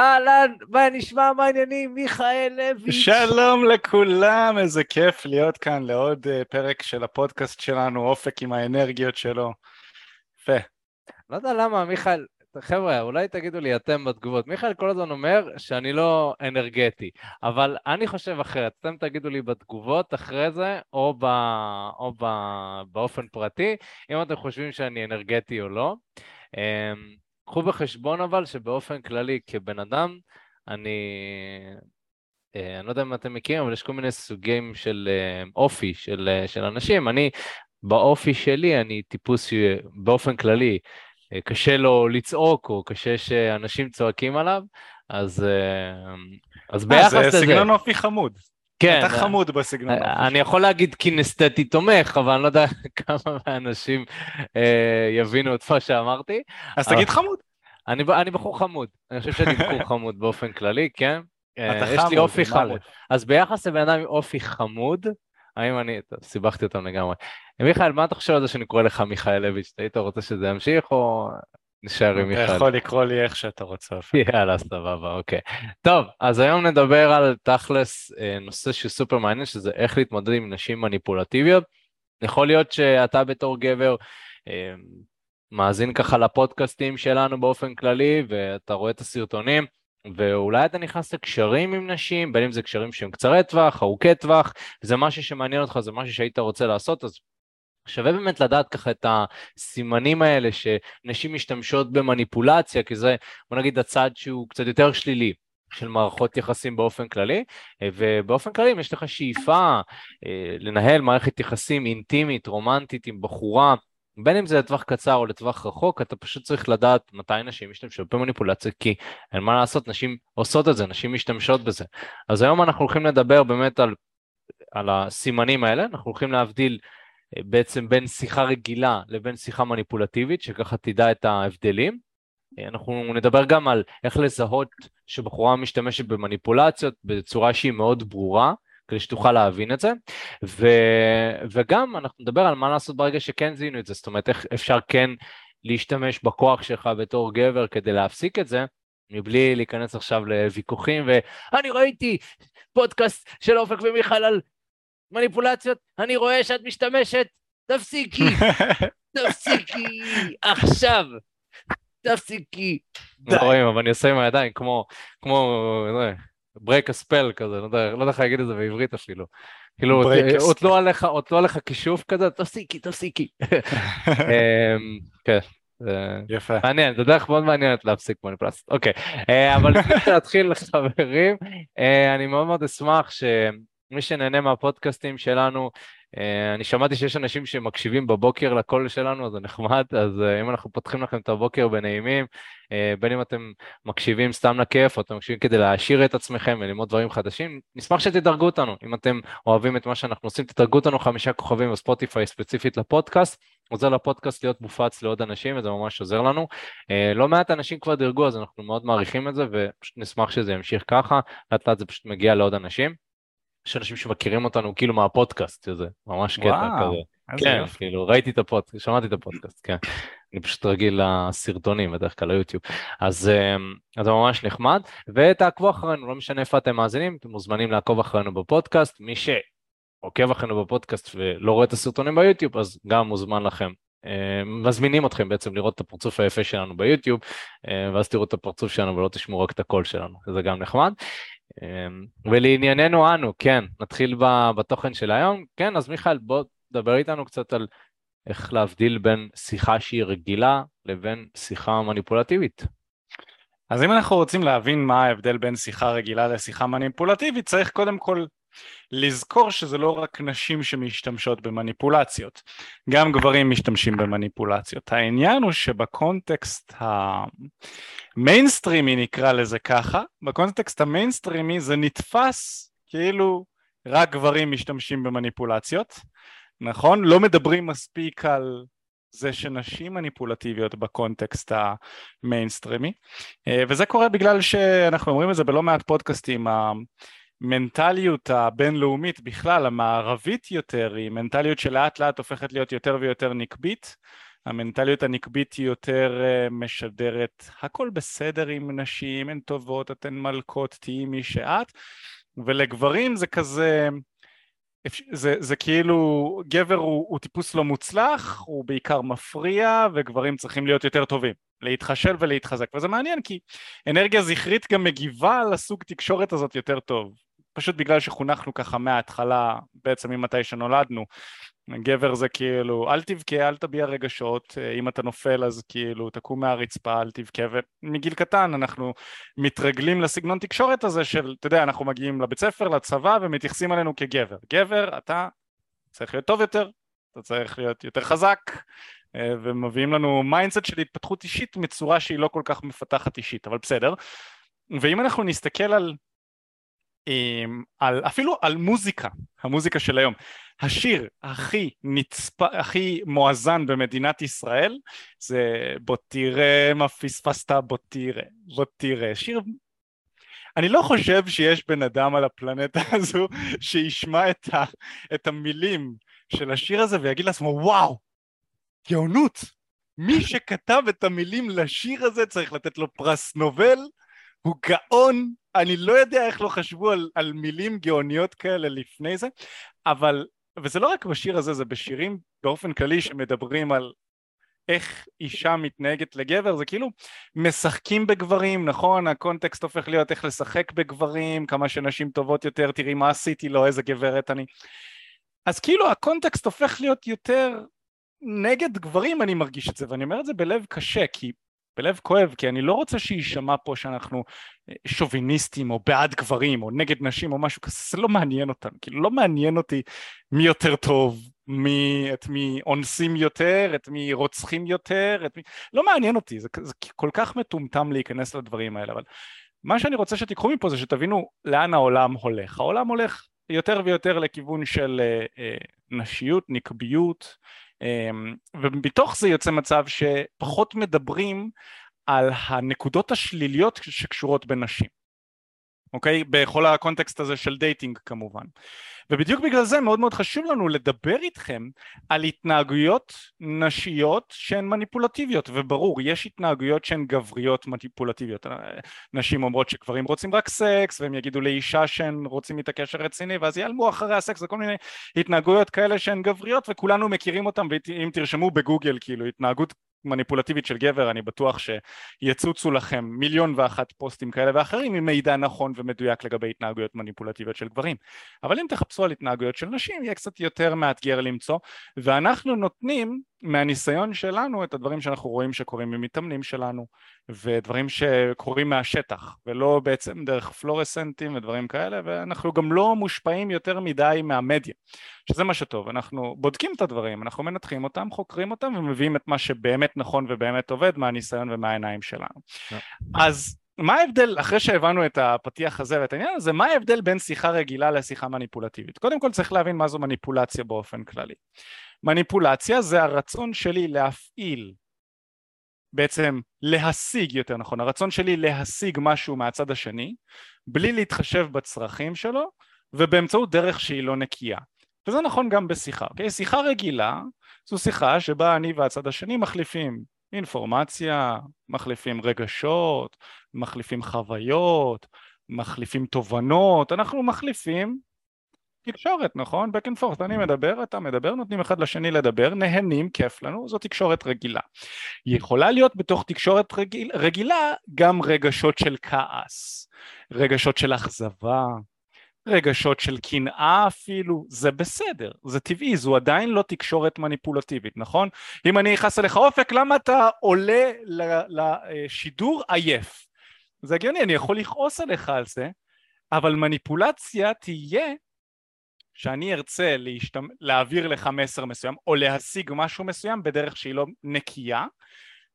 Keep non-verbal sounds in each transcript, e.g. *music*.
אהלן, מה נשמע, מה העניינים? מיכאל לוי. שלום לכולם, איזה כיף להיות כאן לעוד uh, פרק של הפודקאסט שלנו, אופק עם האנרגיות שלו. יפה. לא יודע למה, מיכאל, חבר'ה, אולי תגידו לי אתם בתגובות. מיכאל כל הזמן אומר שאני לא אנרגטי, אבל אני חושב אחרת. אתם תגידו לי בתגובות אחרי זה, או, ב, או ב, באופן פרטי, אם אתם חושבים שאני אנרגטי או לא. קחו בחשבון אבל שבאופן כללי כבן אדם, אני... אה, אני לא יודע אם אתם מכירים, אבל יש כל מיני סוגים של אה, אופי של, אה, של אנשים. אני, באופי שלי, אני טיפוס שבאופן כללי קשה לו לצעוק, או קשה שאנשים צועקים עליו, אז, אז ביחס לזה... זה סגנון אופי חמוד. כן. אתה חמוד בסגנון. אני יכול להגיד קינסתטי תומך, אבל אני לא יודע *laughs* כמה מהאנשים אה, יבינו את מה שאמרתי. אז תגיד חמוד. אני, בחור חמוד, אני חושב שאני בחור *laughs* חמוד באופן כללי, כן? אתה חמוד. אה, יש לי אופי חמוד. אז ביחס לבן אדם עם אופי חמוד, האם אני, טוב, סיבכתי אותם לגמרי. מיכאל, מה אתה חושב על זה שאני קורא לך מיכאלביץ'? היית רוצה שזה ימשיך או נשאר עם מיכאל? אתה יכול לקרוא לי איך שאתה רוצה. יאללה, סבבה, אוקיי. טוב, אז היום נדבר על תכלס אה, נושא שהוא סופר מעניין, שזה איך להתמודד עם נשים מניפולטיביות. יכול להיות שאתה בתור גבר אה, מאזין ככה לפודקאסטים שלנו באופן כללי, ואתה רואה את הסרטונים, ואולי אתה נכנס לקשרים עם נשים, בין אם זה קשרים שהם קצרי טווח, ארוכי טווח, זה משהו שמעניין אותך, זה משהו שהיית רוצה לעשות, אז שווה באמת לדעת ככה את הסימנים האלה שנשים משתמשות במניפולציה, כי זה בוא נגיד הצד שהוא קצת יותר שלילי של מערכות יחסים באופן כללי, ובאופן כללי אם יש לך שאיפה אה, לנהל מערכת יחסים אינטימית, רומנטית עם בחורה, בין אם זה לטווח קצר או לטווח רחוק, אתה פשוט צריך לדעת מתי נשים משתמשות במניפולציה, כי אין מה לעשות, נשים עושות את זה, נשים משתמשות בזה. אז היום אנחנו הולכים לדבר באמת על, על הסימנים האלה, אנחנו הולכים להבדיל אה, בעצם בין שיחה רגילה לבין שיחה מניפולטיבית, שככה תדע את ההבדלים. אה, אנחנו נדבר גם על איך לזהות שבחורה משתמשת במניפולציות בצורה שהיא מאוד ברורה, כדי שתוכל להבין את זה, ו, וגם אנחנו נדבר על מה לעשות ברגע שכן זיהינו את זה, זאת אומרת איך אפשר כן להשתמש בכוח שלך בתור גבר כדי להפסיק את זה, מבלי להיכנס עכשיו לוויכוחים, ואני ראיתי פודקאסט של אופק ומיכל על מניפולציות, אני רואה שאת משתמשת, תפסיקי, *laughs* תפסיקי, עכשיו, תפסיקי. לא רואים, אבל אני עושה עם הידיים כמו, כמו, ברייק הספל כזה, לא יודע, לא יודע איך להגיד את זה בעברית אפילו. כאילו, הוטלו עליך, הוטלו עליך כישוף כזה, תפסיקי, תפסיקי. *laughs* אמ, כן. יפה. מעניין, זו דרך מאוד מעניינת להפסיק מניפולציות. אוקיי, אה, אבל לפני שנתחיל *laughs* חברים, אה, אני מאוד מאוד אשמח שמי שנהנה מהפודקאסטים שלנו, אה, אני שמעתי שיש אנשים שמקשיבים בבוקר לקול שלנו, אז זה נחמד, אז אה, אם אנחנו פותחים לכם את הבוקר בנעימים, אה, בין אם אתם מקשיבים סתם לכיף, או אתם מקשיבים כדי להעשיר את עצמכם וללמוד דברים חדשים, נשמח שתדרגו אותנו. אם אתם אוהבים את מה שאנחנו עושים, תדרגו אותנו חמישה כוכבים בספוטיפיי ספציפית לפודקאסט, עוזר לפודקאסט להיות מופץ לעוד אנשים, וזה ממש עוזר לנו. לא מעט אנשים כבר דירגו, אז אנחנו מאוד מעריכים את זה, ופשוט נשמח שזה ימשיך ככה, לאט לאט זה פשוט מגיע לעוד אנשים. יש אנשים שמכירים אותנו כאילו מהפודקאסט, שזה ממש קטע כזה. כן, יופי. כאילו, ראיתי את הפודקאסט, שמעתי את הפודקאסט, כן. אני פשוט רגיל לסרטונים, בדרך כלל ליוטיוב. אז, אמ, אז זה ממש נחמד, ותעקבו אחרינו, לא משנה איפה אתם מאזינים, אתם מוזמנים לעקוב אחרינו בפודקאסט. מי שעוקב אחרינו בפודקאסט ולא רואה את הסרטונים ביוטיוב, אז גם מוזמן לכם. אמ, מזמינים אתכם בעצם לראות את הפרצוף היפה שלנו ביוטיוב, אמ, ואז תראו את הפרצוף שלנו ולא תשמעו רק את הקול שלנו, זה גם נחמד. אמ, ולענייננו אנו, כן, נתחיל בתוכן של היום. כן, אז מיכאל, בוא תדבר איתנו קצת על איך להבדיל בין שיחה שהיא רגילה לבין שיחה מניפולטיבית. אז אם אנחנו רוצים להבין מה ההבדל בין שיחה רגילה לשיחה מניפולטיבית, צריך קודם כל לזכור שזה לא רק נשים שמשתמשות במניפולציות, גם גברים משתמשים במניפולציות. העניין הוא שבקונטקסט המיינסטרימי נקרא לזה ככה, בקונטקסט המיינסטרימי זה נתפס כאילו רק גברים משתמשים במניפולציות, נכון? לא מדברים מספיק על זה שנשים מניפולטיביות בקונטקסט המיינסטרימי וזה קורה בגלל שאנחנו אומרים את זה בלא מעט פודקאסטים המנטליות הבינלאומית בכלל, המערבית יותר, היא מנטליות שלאט לאט הופכת להיות יותר ויותר נקבית. המנטליות הנקבית היא יותר אה, משדרת הכל בסדר עם נשים, הן טובות, אתן מלכות, תהיי מי שאת. ולגברים זה כזה זה, זה כאילו גבר הוא, הוא טיפוס לא מוצלח, הוא בעיקר מפריע וגברים צריכים להיות יותר טובים, להתחשל ולהתחזק. וזה מעניין כי אנרגיה זכרית גם מגיבה לסוג תקשורת הזאת יותר טוב פשוט בגלל שחונכנו ככה מההתחלה בעצם ממתי שנולדנו גבר זה כאילו אל תבכה אל תביע רגשות אם אתה נופל אז כאילו תקום מהרצפה אל תבכה. ומגיל קטן אנחנו מתרגלים לסגנון תקשורת הזה של אתה יודע אנחנו מגיעים לבית ספר לצבא ומתייחסים עלינו כגבר. גבר אתה צריך להיות טוב יותר אתה צריך להיות יותר חזק ומביאים לנו mindset של התפתחות אישית בצורה שהיא לא כל כך מפתחת אישית אבל בסדר. ואם אנחנו נסתכל על על, אפילו על מוזיקה, המוזיקה של היום. השיר הכי נצפ... הכי מואזן במדינת ישראל זה בוא תראה מה פספסת בוא תראה, בוא תראה. שיר... אני לא חושב שיש בן אדם על הפלנטה *laughs* הזו שישמע את, ה... את המילים של השיר הזה ויגיד לעצמו וואו, גאונות, מי שכתב את המילים לשיר הזה צריך לתת לו פרס נובל, הוא גאון אני לא יודע איך לא חשבו על, על מילים גאוניות כאלה לפני זה, אבל, וזה לא רק בשיר הזה, זה בשירים באופן כללי שמדברים על איך אישה מתנהגת לגבר, זה כאילו משחקים בגברים, נכון? הקונטקסט הופך להיות איך לשחק בגברים, כמה שנשים טובות יותר, תראי מה עשיתי לו, איזה גברת אני. אז כאילו הקונטקסט הופך להיות יותר נגד גברים, אני מרגיש את זה, ואני אומר את זה בלב קשה, כי בלב כואב, כי אני לא רוצה שיישמע פה שאנחנו אה, שוביניסטים או בעד גברים או נגד נשים או משהו כזה, זה לא מעניין אותנו, כאילו לא מעניין אותי מי יותר טוב, מי, את מי אונסים יותר, את מי רוצחים יותר, את מי... לא מעניין אותי, זה, זה כל כך מטומטם להיכנס לדברים האלה, אבל מה שאני רוצה שתיקחו מפה זה שתבינו לאן העולם הולך. העולם הולך יותר ויותר לכיוון של אה, אה, נשיות, נקביות, ומתוך זה יוצא מצב שפחות מדברים על הנקודות השליליות שקשורות בנשים, אוקיי? בכל הקונטקסט הזה של dating כמובן. ובדיוק בגלל זה מאוד מאוד חשוב לנו לדבר איתכם על התנהגויות נשיות שהן מניפולטיביות וברור יש התנהגויות שהן גבריות מניפולטיביות נשים אומרות שגברים רוצים רק סקס והם יגידו לאישה שהם רוצים איתה קשר רציני ואז יעלמו אחרי הסקס וכל מיני התנהגויות כאלה שהן גבריות וכולנו מכירים אותן ואם תרשמו בגוגל כאילו התנהגות מניפולטיבית של גבר אני בטוח שיצוצו לכם מיליון ואחת פוסטים כאלה ואחרים עם מידע נכון ומדויק לגבי התנהגויות מניפולטיביות של גברים. אבל אם תחפשו על התנהגויות של נשים יהיה קצת יותר מאתגר למצוא ואנחנו נותנים מהניסיון שלנו את הדברים שאנחנו רואים שקורים ממתאמנים שלנו ודברים שקורים מהשטח ולא בעצם דרך פלורסנטים ודברים כאלה ואנחנו גם לא מושפעים יותר מדי מהמדיה שזה מה שטוב, אנחנו בודקים את הדברים, אנחנו מנתחים אותם, חוקרים אותם ומביאים את מה שבאמת נכון ובאמת עובד מהניסיון ומהעיניים שלנו. אז מה ההבדל, אחרי שהבנו את הפתיח הזה ואת העניין הזה, מה ההבדל בין שיחה רגילה לשיחה מניפולטיבית? קודם כל צריך להבין מה זו מניפולציה באופן כללי מניפולציה זה הרצון שלי להפעיל, בעצם להשיג יותר נכון, הרצון שלי להשיג משהו מהצד השני בלי להתחשב בצרכים שלו ובאמצעות דרך שהיא לא נקייה וזה נכון גם בשיחה, אוקיי? שיחה רגילה זו שיחה שבה אני והצד השני מחליפים אינפורמציה, מחליפים רגשות, מחליפים חוויות, מחליפים תובנות, אנחנו מחליפים תקשורת, נכון? back and forth, אני מדבר, אתה מדבר, נותנים אחד לשני לדבר, נהנים, כיף לנו, זו תקשורת רגילה. יכולה להיות בתוך תקשורת רגיל, רגילה גם רגשות של כעס, רגשות של אכזבה, רגשות של קנאה אפילו, זה בסדר, זה טבעי, זו עדיין לא תקשורת מניפולטיבית, נכון? אם אני אכעס עליך אופק, למה אתה עולה לשידור עייף? זה הגיוני, אני יכול לכעוס עליך על זה, אבל מניפולציה תהיה שאני ארצה להשתמ... להעביר לך מסר מסוים או להשיג משהו מסוים בדרך שהיא לא נקייה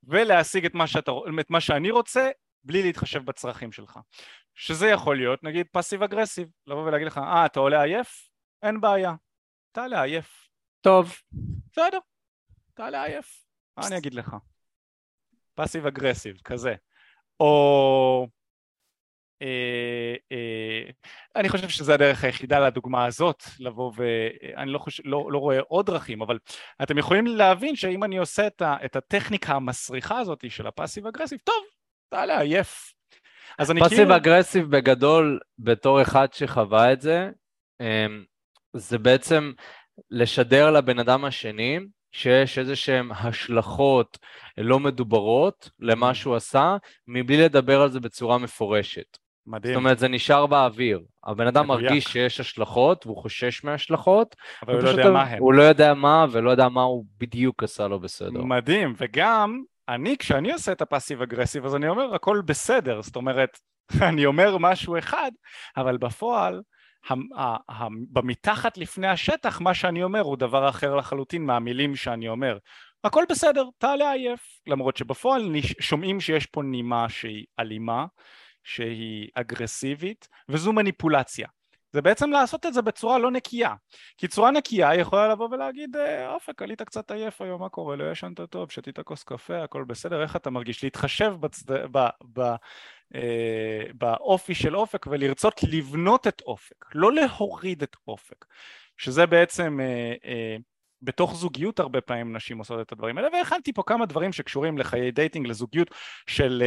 ולהשיג את מה, שאתה... את מה שאני רוצה בלי להתחשב בצרכים שלך. שזה יכול להיות נגיד פאסיב אגרסיב לבוא ולהגיד לך אה אתה עולה עייף? אין בעיה. תעלה עייף. טוב. בסדר. תעלה עייף. מה אני אגיד לך? פאסיב אגרסיב כזה. או אני חושב שזו הדרך היחידה לדוגמה הזאת, לבוא ואני לא, חושב, לא, לא רואה עוד דרכים, אבל אתם יכולים להבין שאם אני עושה את, ה, את הטכניקה המסריחה הזאת של הפאסיב אגרסיב, טוב, תעלה עייף. אז אני פאסיב כאילו... אגרסיב בגדול, בתור אחד שחווה את זה, אמ, זה בעצם לשדר לבן אדם השני שיש איזה שהן השלכות לא מדוברות למה שהוא עשה, מבלי לדבר על זה בצורה מפורשת. מדהים. זאת אומרת, זה נשאר באוויר. הבן אדם מרגיש שיש השלכות, והוא חושש מהשלכות. אבל הוא לא יודע מה הן. הוא לא יודע מה, ולא יודע מה הוא בדיוק עשה לו בסדר. מדהים, וגם, אני, כשאני עושה את הפאסיב אגרסיב, אז אני אומר, הכל בסדר. זאת אומרת, *laughs* אני אומר משהו אחד, אבל בפועל, במתחת לפני השטח מה שאני אומר הוא דבר אחר לחלוטין מהמילים שאני אומר הכל בסדר, תעלה עייף למרות שבפועל שומעים שיש פה נימה שהיא אלימה שהיא אגרסיבית וזו מניפולציה. זה בעצם לעשות את זה בצורה לא נקייה. כי צורה נקייה יכולה לבוא ולהגיד אה, אופק עלית קצת עייף היום מה קורה? לא ישנת טוב שתית כוס קפה הכל בסדר. איך אתה מרגיש? להתחשב בצד... ב... ב... אה, באופי של אופק ולרצות לבנות את אופק, לא להוריד את אופק, שזה בעצם אה, אה, בתוך זוגיות הרבה פעמים נשים עושות את הדברים האלה, והכנתי פה כמה דברים שקשורים לחיי dating, לזוגיות של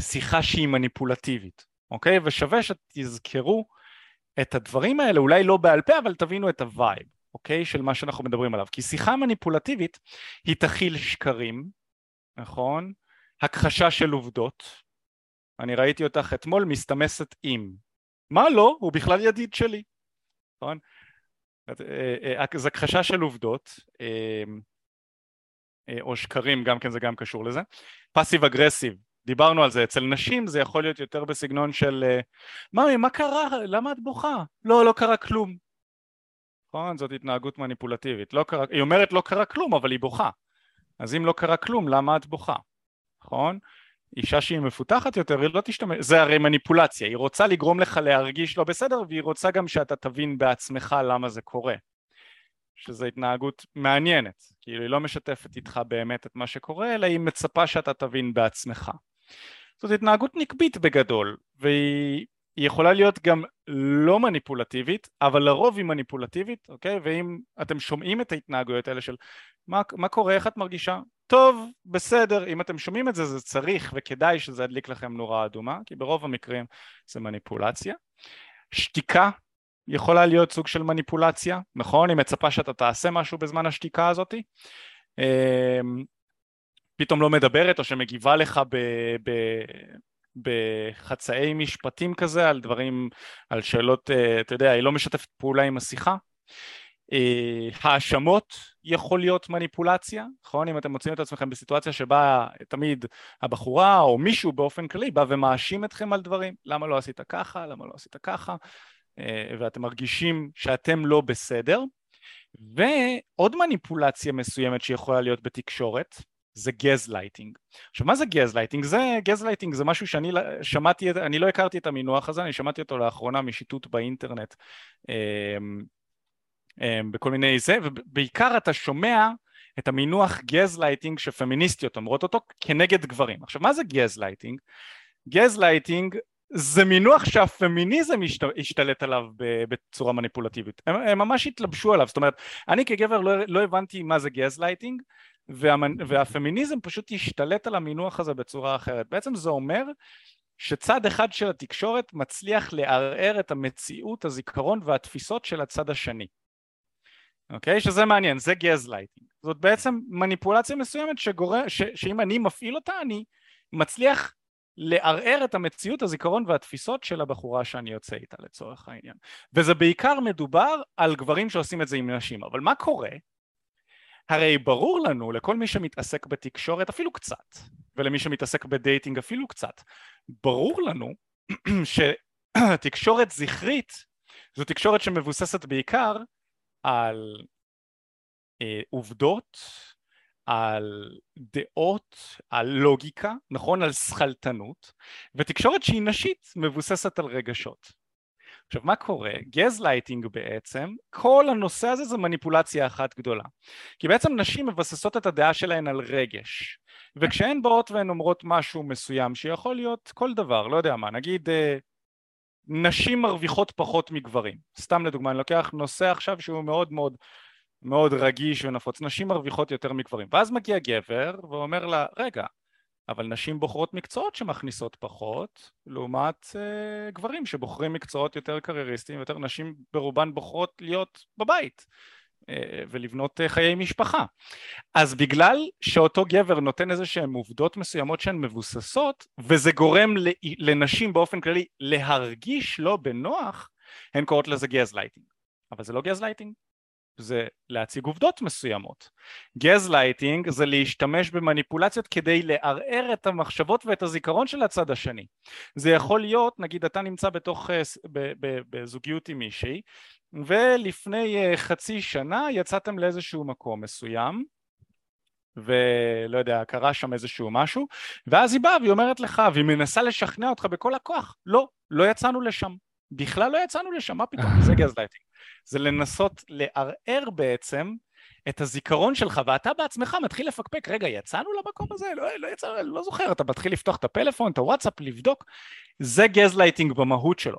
שיחה שהיא מניפולטיבית, אוקיי? ושווה שתזכרו את הדברים האלה, אולי לא בעל פה, אבל תבינו את ה vibe, אוקיי? של מה שאנחנו מדברים עליו. כי שיחה מניפולטיבית היא תכיל שקרים, נכון? הכחשה של עובדות, אני ראיתי אותך אתמול מסתמסת עם. מה לא? הוא בכלל ידיד שלי, נכון? אה, אה, הכחשה של עובדות, אה, או שקרים, גם כן זה גם קשור לזה. פאסיב אגרסיב, דיברנו על זה, אצל נשים זה יכול להיות יותר בסגנון של ממי, מה קרה? למה את בוכה? לא, לא קרה כלום. נכון? זאת התנהגות מניפולטיבית. לא קרה, היא אומרת לא קרה כלום, אבל היא בוכה. אז אם לא קרה כלום, למה את בוכה? נכון? אישה שהיא מפותחת יותר, היא לא תשתמש, זה הרי מניפולציה, היא רוצה לגרום לך להרגיש לא בסדר והיא רוצה גם שאתה תבין בעצמך למה זה קורה. שזו התנהגות מעניינת, כאילו היא לא משתפת איתך באמת את מה שקורה, אלא היא מצפה שאתה תבין בעצמך. זאת התנהגות נקבית בגדול, והיא יכולה להיות גם לא מניפולטיבית, אבל לרוב היא מניפולטיבית, אוקיי? ואם אתם שומעים את ההתנהגויות האלה של מה, מה קורה, איך את מרגישה, טוב, בסדר, אם אתם שומעים את זה, זה צריך וכדאי שזה ידליק לכם נורה אדומה, כי ברוב המקרים זה מניפולציה. שתיקה יכולה להיות סוג של מניפולציה, נכון? היא מצפה שאתה תעשה משהו בזמן השתיקה הזאתי. פתאום לא מדברת או שמגיבה לך ב... ב בחצאי משפטים כזה על דברים, על שאלות, אה, אתה יודע, היא לא משתפת פעולה עם השיחה, אה, האשמות יכול להיות מניפולציה, נכון? אם אתם מוצאים את עצמכם בסיטואציה שבה תמיד הבחורה או מישהו באופן כללי בא ומאשים אתכם על דברים, למה לא עשית ככה, למה לא עשית ככה, אה, ואתם מרגישים שאתם לא בסדר. ועוד מניפולציה מסוימת שיכולה להיות בתקשורת זה גזלייטינג. עכשיו מה זה גזלייטינג? זה גזלייטינג זה משהו שאני שמעתי, אני לא הכרתי את המינוח הזה, אני שמעתי אותו לאחרונה משיטוט באינטרנט אה, אמ, בכל מיני זה, ובעיקר אתה שומע את המינוח גזלייטינג שפמיניסטיות אומרות אותו כנגד גברים. עכשיו מה זה גזלייטינג? גזלייטינג זה מינוח שהפמיניזם השתלט עליו בצורה מניפולטיבית, הם, הם ממש התלבשו עליו, זאת אומרת אני כגבר לא, לא הבנתי מה זה גזלייטינג והמנ... והפמיניזם פשוט השתלט על המינוח הזה בצורה אחרת, בעצם זה אומר שצד אחד של התקשורת מצליח לערער את המציאות, הזיכרון והתפיסות של הצד השני אוקיי? שזה מעניין, זה גזלייטינג. זאת בעצם מניפולציה מסוימת שגורם, ש, שאם אני מפעיל אותה אני מצליח לערער את המציאות, הזיכרון והתפיסות של הבחורה שאני יוצא איתה לצורך העניין. וזה בעיקר מדובר על גברים שעושים את זה עם נשים. אבל מה קורה? הרי ברור לנו, לכל מי שמתעסק בתקשורת אפילו קצת, ולמי שמתעסק בדייטינג אפילו קצת, ברור לנו *clears throat* שתקשורת זכרית זו תקשורת שמבוססת בעיקר על אה, עובדות, על דעות, על לוגיקה, נכון? על שכלתנות, ותקשורת שהיא נשית מבוססת על רגשות. עכשיו מה קורה? גזלייטינג בעצם, כל הנושא הזה זה מניפולציה אחת גדולה. כי בעצם נשים מבססות את הדעה שלהן על רגש. וכשהן באות והן אומרות משהו מסוים שיכול להיות כל דבר, לא יודע מה, נגיד אה, נשים מרוויחות פחות מגברים, סתם לדוגמה, אני לוקח נושא עכשיו שהוא מאוד מאוד מאוד רגיש ונפוץ, נשים מרוויחות יותר מגברים, ואז מגיע גבר ואומר לה, רגע, אבל נשים בוחרות מקצועות שמכניסות פחות, לעומת uh, גברים שבוחרים מקצועות יותר קרייריסטיים, יותר נשים ברובן בוחרות להיות בבית uh, ולבנות uh, חיי משפחה. אז בגלל שאותו גבר נותן איזה שהן עובדות מסוימות שהן מבוססות, וזה גורם לנשים באופן כללי להרגיש לא בנוח, הן קוראות לזה גזלייטינג. אבל זה לא גזלייטינג, זה להציג עובדות מסוימות. גזלייטינג זה להשתמש במניפולציות כדי לערער את המחשבות ואת הזיכרון של הצד השני. זה יכול להיות, נגיד אתה נמצא בתוך, אה, בזוגיות עם מישהי ולפני אה, חצי שנה יצאתם לאיזשהו מקום מסוים ולא יודע, קרה שם איזשהו משהו ואז היא באה והיא אומרת לך והיא מנסה לשכנע אותך בכל הכוח לא, לא יצאנו לשם בכלל לא יצאנו לשם, מה פתאום, זה גזלייטינג זה לנסות לערער בעצם את הזיכרון שלך ואתה בעצמך מתחיל לפקפק רגע יצאנו למקום הזה? לא, לא יצאנו, לא זוכר. אתה מתחיל לפתוח את הפלאפון, את הוואטסאפ, לבדוק. זה גזלייטינג במהות שלו.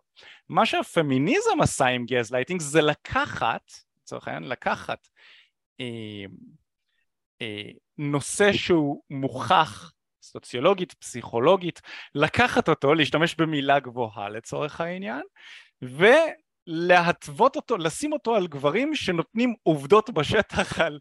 מה שהפמיניזם עשה עם גזלייטינג זה לקחת, לצורך העניין לקחת אה, אה, נושא שהוא מוכח סוציולוגית, פסיכולוגית, לקחת אותו, להשתמש במילה גבוהה לצורך העניין, ו... להתוות אותו, לשים אותו על גברים שנותנים עובדות בשטח על...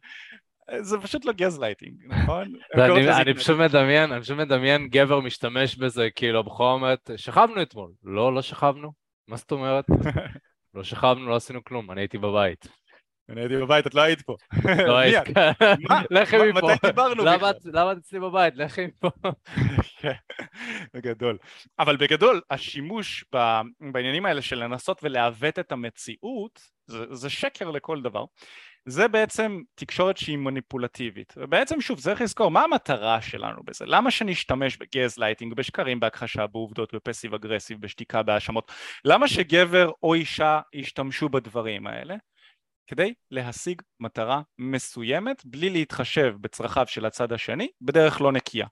זה פשוט לא גזלייטינג, נכון? *laughs* אני, פשוט מדמיין, אני פשוט מדמיין גבר משתמש בזה, כאילו הבחורה אומרת, שכבנו אתמול. לא, לא שכבנו. מה זאת אומרת? *laughs* לא שכבנו, לא עשינו כלום, אני הייתי בבית. אני הייתי בבית, את לא היית פה. לא היית, *laughs* לכי מפה. מתי דיברנו? למה את אצלי בבית? לכי מפה. *laughs* בגדול. אבל בגדול, השימוש בעניינים האלה של לנסות ולעוות את המציאות, זה שקר לכל דבר. זה בעצם תקשורת שהיא מניפולטיבית. ובעצם שוב, צריך לזכור מה המטרה שלנו בזה. למה שנשתמש בגז לייטינג, בשקרים, בהכחשה, בעובדות, ב passive aggressive, בשתיקה, בהאשמות? למה שגבר או אישה ישתמשו בדברים האלה? כדי להשיג מטרה מסוימת בלי להתחשב בצרכיו של הצד השני בדרך לא נקייה.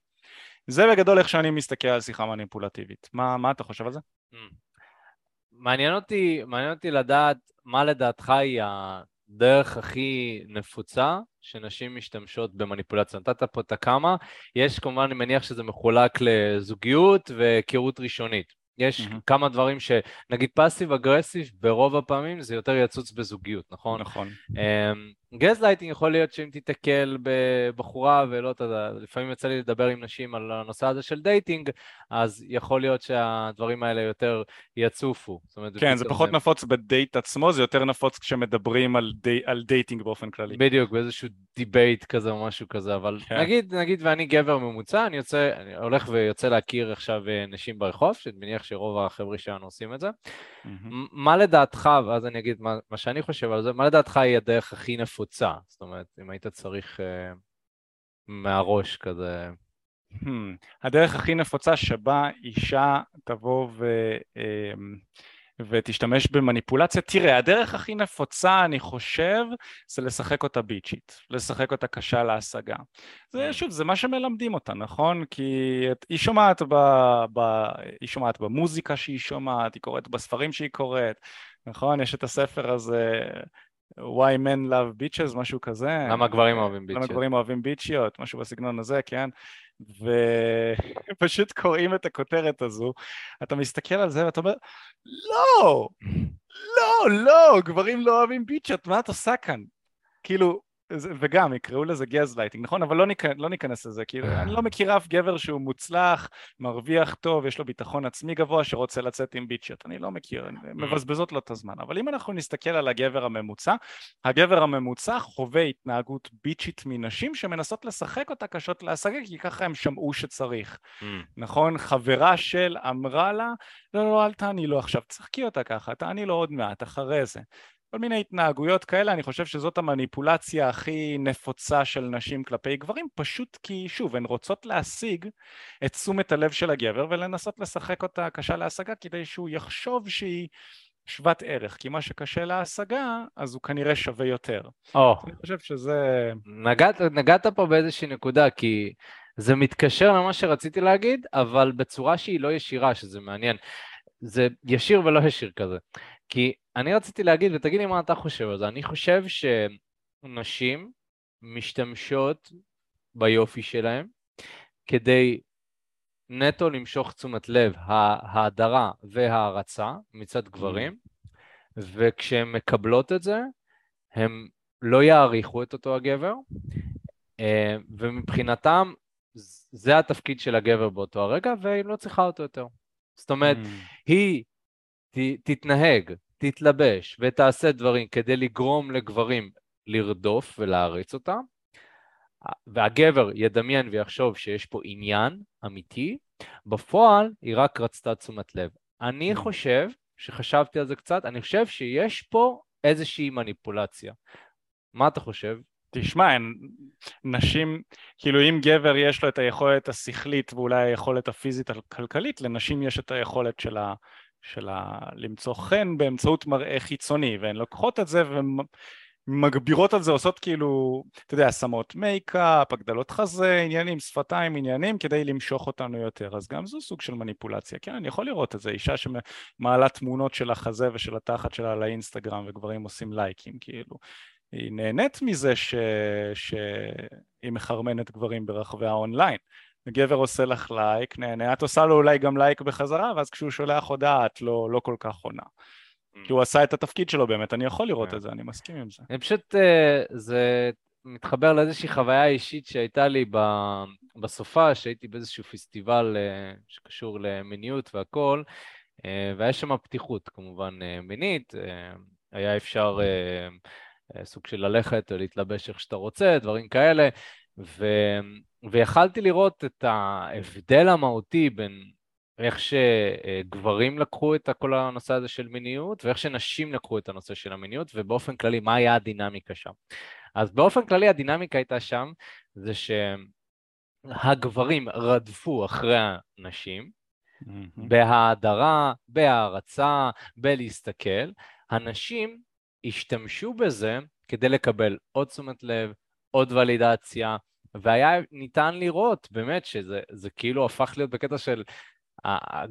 זה בגדול איך שאני מסתכל על שיחה מניפולטיבית. מה, מה אתה חושב על זה? Hmm. מעניין אותי, מעניין אותי לדעת מה לדעתך היא הדרך הכי נפוצה שנשים משתמשות במניפולציה. נתת פה את ה כמה, יש כמובן, אני מניח שזה מחולק לזוגיות והיכרות ראשונית. יש mm-hmm. כמה דברים שנגיד passive aggressive ברוב הפעמים זה יותר יצוץ בזוגיות, נכון? נכון. גזלייטינג יכול להיות שאם תיתקל בבחורה ולא, אתה יודע, לפעמים יצא לי לדבר עם נשים על הנושא הזה של dating, אז יכול להיות שהדברים האלה יותר יצופו. זאת אומרת, כן, זה פחות זה... נפוץ בדייט עצמו, זה יותר נפוץ כשמדברים על, די... על dating באופן כללי. בדיוק, באיזשהו debate כזה או משהו כזה, אבל כן. נגיד, נגיד ואני גבר ממוצע, אני יוצא, אני הולך ויוצא להכיר עכשיו אה, נשים ברחוב, שאני מניח שרוב החבר'ה שלנו עושים את זה. Mm-hmm. מה לדעתך, ואז אני אגיד מה, מה שאני חושב על זה, מה לדעתך היא הדרך הכי נפוצה? זאת אומרת, אם היית צריך uh, מהראש כזה... Hmm. הדרך הכי נפוצה שבה אישה תבוא ו... Uh, ותשתמש במניפולציה. תראה, הדרך הכי נפוצה, אני חושב, זה לשחק אותה ביצ'ית, לשחק אותה קשה להשגה. זה, כן. שוב, זה מה שמלמדים אותה, נכון? כי את, היא, שומעת ב, ב, היא שומעת במוזיקה שהיא שומעת, היא קוראת בספרים שהיא קוראת, נכון? יש את הספר הזה... why men love bitches, משהו כזה. למה גברים אוהבים bitchיות? למה גברים אוהבים bitchיות, משהו בסגנון הזה, כן? ופשוט קוראים את הכותרת הזו, אתה מסתכל על זה ואתה אומר, לא, לא, לא, גברים לא אוהבים bitchות, מה את עושה כאן? כאילו, וגם יקראו לזה גזלייטינג, נכון? אבל לא, ניכ... לא ניכנס לזה, כי אני לא מכיר אף גבר שהוא מוצלח, מרוויח טוב, יש לו ביטחון עצמי גבוה, שרוצה לצאת עם bitch, אני לא מכיר, מבזבזות לו את הזמן. אבל אם אנחנו נסתכל על הגבר הממוצע, הגבר הממוצע חווה התנהגות ביצ'ית מנשים שמנסות לשחק אותה קשות להשגה, כי ככה הם שמעו שצריך, נכון? חברה של אמרה לה, לא, לא, אל תעני לו עכשיו, תשחקי אותה ככה, תעני לו עוד מעט, אחרי זה. כל מיני התנהגויות כאלה, אני חושב שזאת המניפולציה הכי נפוצה של נשים כלפי גברים, פשוט כי שוב, הן רוצות להשיג את תשומת הלב של הגבר ולנסות לשחק אותה קשה להשגה כדי שהוא יחשוב שהיא שוות ערך, כי מה שקשה להשגה, אז הוא כנראה שווה יותר. Oh. אני חושב שזה... נגעת, נגעת פה באיזושהי נקודה, כי זה מתקשר למה שרציתי להגיד, אבל בצורה שהיא לא ישירה, שזה מעניין. זה ישיר ולא ישיר כזה. כי אני רציתי להגיד, ותגיד לי מה אתה חושב על זה, אני חושב שנשים משתמשות ביופי שלהם כדי נטו למשוך תשומת לב, ההדרה וההערצה מצד גברים, וכשהן מקבלות את זה, הם לא יעריכו את אותו הגבר, אה, ומבחינתם זה התפקיד של הגבר באותו הרגע, והיא לא צריכה אותו יותר. זאת אומרת, mm. היא ת, תתנהג, תתלבש ותעשה דברים כדי לגרום לגברים לרדוף ולהריץ אותה, והגבר ידמיין ויחשוב שיש פה עניין אמיתי, בפועל היא רק רצתה תשומת לב. אני mm. חושב, שחשבתי על זה קצת, אני חושב שיש פה איזושהי מניפולציה. מה אתה חושב? תשמע, נשים, כאילו אם גבר יש לו את היכולת השכלית ואולי היכולת הפיזית הכלכלית, לנשים יש את היכולת של, ה, של ה, למצוא חן באמצעות מראה חיצוני, והן לוקחות את זה ומגבירות על זה, עושות כאילו, אתה יודע, שמות מייקאפ, הגדלות חזה, עניינים, שפתיים, עניינים, כדי למשוך אותנו יותר. אז גם זו סוג של מניפולציה. כן, אני יכול לראות את זה, אישה שמעלה תמונות של החזה ושל התחת שלה לאינסטגרם וגברים עושים לייקים, כאילו. היא נהנית מזה ש... שהיא מחרמנת גברים ברחבי האונליין. גבר עושה לך לייק, נהנה, את עושה לו אולי גם לייק בחזרה, ואז כשהוא שולח הודעה את לא, לא כל כך עונה. Mm. כי הוא עשה את התפקיד שלו באמת, אני יכול לראות yeah. כן. את זה, אני מסכים עם זה. אני פשוט, אה, זה מתחבר לאיזושהי חוויה אישית שהייתה לי בסופה, שהייתי באיזשהו פסטיבל אה, שקשור למיניות והכל, אה, והיה שם פתיחות כמובן מינית, היה אפשר... סוג של ללכת, להתלבש איך שאתה רוצה, דברים כאלה, ו... ויכלתי לראות את ההבדל המהותי בין איך שגברים לקחו את כל הנושא הזה של מיניות, ואיך שנשים לקחו את הנושא של המיניות, ובאופן כללי, מה היה הדינמיקה שם. אז באופן כללי הדינמיקה הייתה שם, זה שהגברים רדפו אחרי הנשים, mm-hmm. בהאדרה, בהערצה, בלהסתכל, הנשים השתמשו בזה כדי לקבל עוד תשומת לב, עוד ולידציה, והיה ניתן לראות באמת שזה כאילו הפך להיות בקטע של,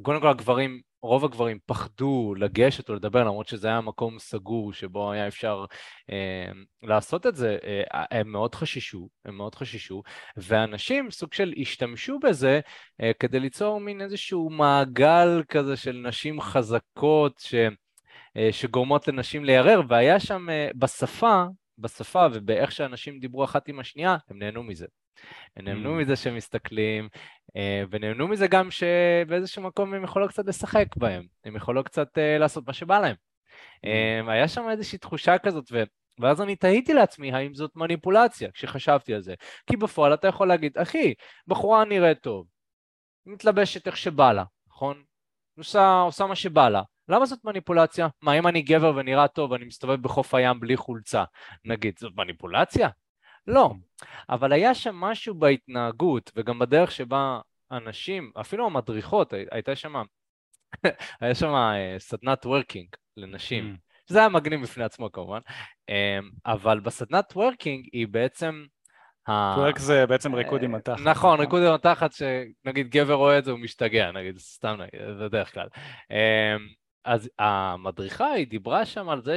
קודם כל הגברים, רוב הגברים פחדו לגשת או לדבר למרות שזה היה מקום סגור שבו היה אפשר אה, לעשות את זה, אה, הם מאוד חששו, הם מאוד חששו, ואנשים סוג של השתמשו בזה אה, כדי ליצור מין איזשהו מעגל כזה של נשים חזקות ש... אה, שגורמות לנשים להיערר, והיה שם אה, בשפה, בשפה ובאיך שאנשים דיברו אחת עם השנייה, הם נהנו מזה. הם נהנו mm. מזה שהם מסתכלים, אה, ונהנו מזה גם שבאיזשהו מקום הם יכולות קצת לשחק בהם, הם יכולות קצת לעשות מה שבא להם. Mm. היה שם איזושהי תחושה כזאת, ו... ואז אני תהיתי לעצמי האם זאת מניפולציה כשחשבתי על זה. כי בפועל אתה יכול להגיד, אחי, בחורה נראית טוב, מתלבשת איך שבא לה, נכון? עושה, עושה מה שבא לה. למה זאת מניפולציה? מה, אם אני גבר ונראה טוב ואני מסתובב בחוף הים בלי חולצה, נגיד, זאת מניפולציה? לא. אבל היה שם משהו בהתנהגות וגם בדרך שבה אנשים, אפילו המדריכות, הייתה שם, *laughs* היה שם אה, סדנת וורקינג לנשים, mm. שזה היה מגניב בפני עצמו כמובן, אמ, אבל בסדנת וורקינג היא בעצם twerk זה בעצם ריקוד עם התחת. נכון, ריקוד עם התחת, שנגיד גבר רואה את זה הוא משתגע, נגיד, סתם נגיד, בדרך כלל. אז המדריכה היא דיברה שם על זה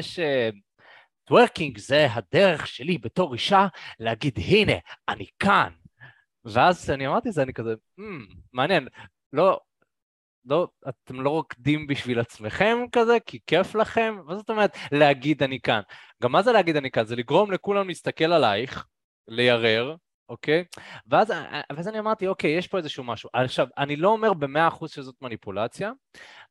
שטוורקינג זה הדרך שלי בתור אישה להגיד הנה, אני כאן. ואז כשאני אמרתי את זה, אני כזה, mm, מעניין, לא, לא, אתם לא רוקדים בשביל עצמכם כזה, כי כיף לכם? מה זאת אומרת להגיד אני כאן? גם מה זה להגיד אני כאן? זה לגרום לכולם להסתכל עלייך, לירר, אוקיי? ואז, ואז אני אמרתי, אוקיי, יש פה איזשהו משהו. עכשיו, אני לא אומר במאה אחוז שזאת מניפולציה,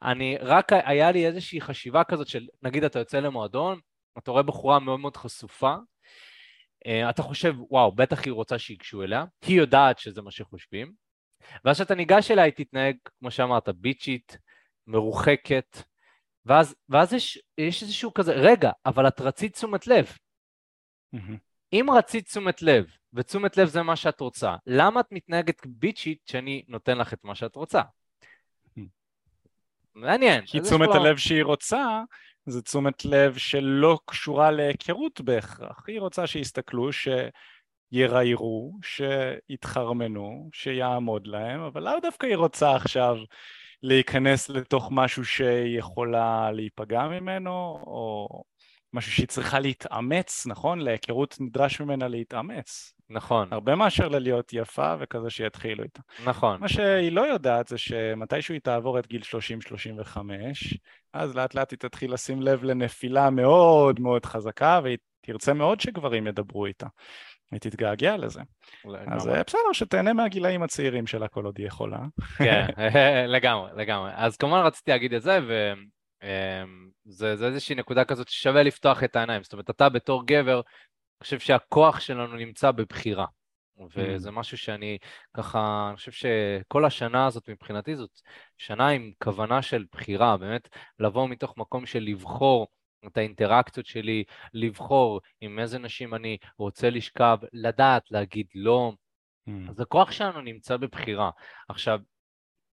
אני רק, היה לי איזושהי חשיבה כזאת של, נגיד אתה יוצא למועדון, אתה רואה בחורה מאוד מאוד חשופה, אה, אתה חושב, וואו, בטח היא רוצה שיגשו אליה, היא יודעת שזה מה שחושבים, ואז כשאתה ניגש אליה היא תתנהג, כמו שאמרת, ביצ'ית, מרוחקת, ואז, ואז יש, יש איזשהו כזה, רגע, אבל את רצית תשומת לב. Mm-hmm. אם רצית תשומת לב, ותשומת לב זה מה שאת רוצה, למה את מתנהגת ביצ'ית שאני נותן לך את מה שאת רוצה? מעניין. כי תשומת. הלב שהיא רוצה זה תשומת לב שלא קשורה להיכרות בהכרח. היא רוצה שיסתכלו. שיראיירו, שיתחרמנו, שיעמוד להם, אבל לאו דווקא היא רוצה עכשיו להיכנס לתוך משהו שיכולה להיפגע ממנו, או משהו שהיא צריכה להתאמץ, נכון? להיכרות נדרש ממנה להתאמץ. נכון. הרבה מאשר ללהיות יפה וכזה שיתחילו איתה. נכון. מה שהיא לא יודעת זה שמתישהו היא תעבור את גיל 30-35, אז לאט לאט היא תתחיל לשים לב לנפילה מאוד מאוד חזקה, והיא תרצה מאוד שגברים ידברו איתה. היא תתגעגע לזה. לגמרי. אז אה, בסדר, שתהנה מהגילאים הצעירים שלה כל עוד היא יכולה. כן, *laughs* לגמרי, לגמרי. אז כמובן רציתי להגיד את זה, אמ, איזושהי נקודה כזאת ששווה לפתוח את העיניים. זאת אומרת, אתה בתור גבר, אני חושב שהכוח שלנו נמצא בבחירה. וזה mm. משהו שאני ככה, אני חושב שכל השנה הזאת מבחינתי זאת שנה עם כוונה של בחירה, באמת לבוא מתוך מקום של לבחור את האינטראקציות שלי, לבחור עם איזה נשים אני רוצה לשכב, לדעת להגיד לא. Mm. אז הכוח שלנו נמצא בבחירה. עכשיו,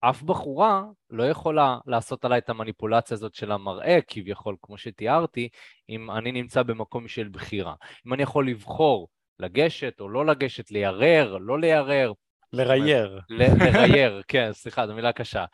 אף בחורה לא יכולה לעשות עליי את המניפולציה הזאת של המראה, כביכול, כמו שתיארתי, אם אני נמצא במקום של בחירה. אם אני יכול לבחור לגשת או לא לגשת, לירר, לא לירר. לרייר. לרייר, *laughs* כן, סליחה, זו מילה קשה.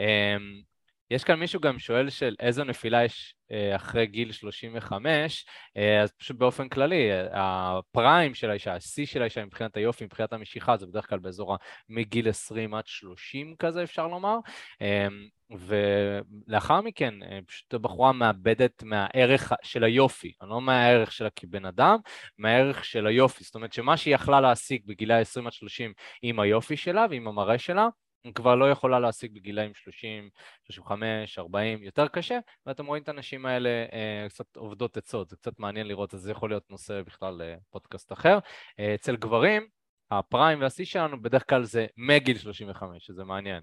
אמ, יש כאן מישהו גם שואל של איזו נפילה יש אה, אחרי גיל 35, אה, אז פשוט באופן כללי, הפריים של האישה, השיא של האישה מבחינת היופי, מבחינת המשיכה, זה בדרך כלל באזור מגיל 20 עד 30 כזה, אפשר לומר. אמ, ולאחר מכן, אה, פשוט הבחורה מאבדת מהערך של היופי, לא מהערך שלה כבן אדם, מהערך של היופי. זאת אומרת שמה שהיא יכלה להשיג בגילי 20 עד 30 עם היופי שלה ועם המראה שלה, כבר לא יכולה להשיג בגילאים 30, 35, 40, יותר קשה, ואתם רואים את הנשים האלה אה, קצת עובדות עצות, זה קצת מעניין לראות, אז זה יכול להיות נושא בכלל לפודקאסט אחר. אה, אצל גברים, הפריים והשיא שלנו בדרך כלל זה מגיל 35, שזה מעניין.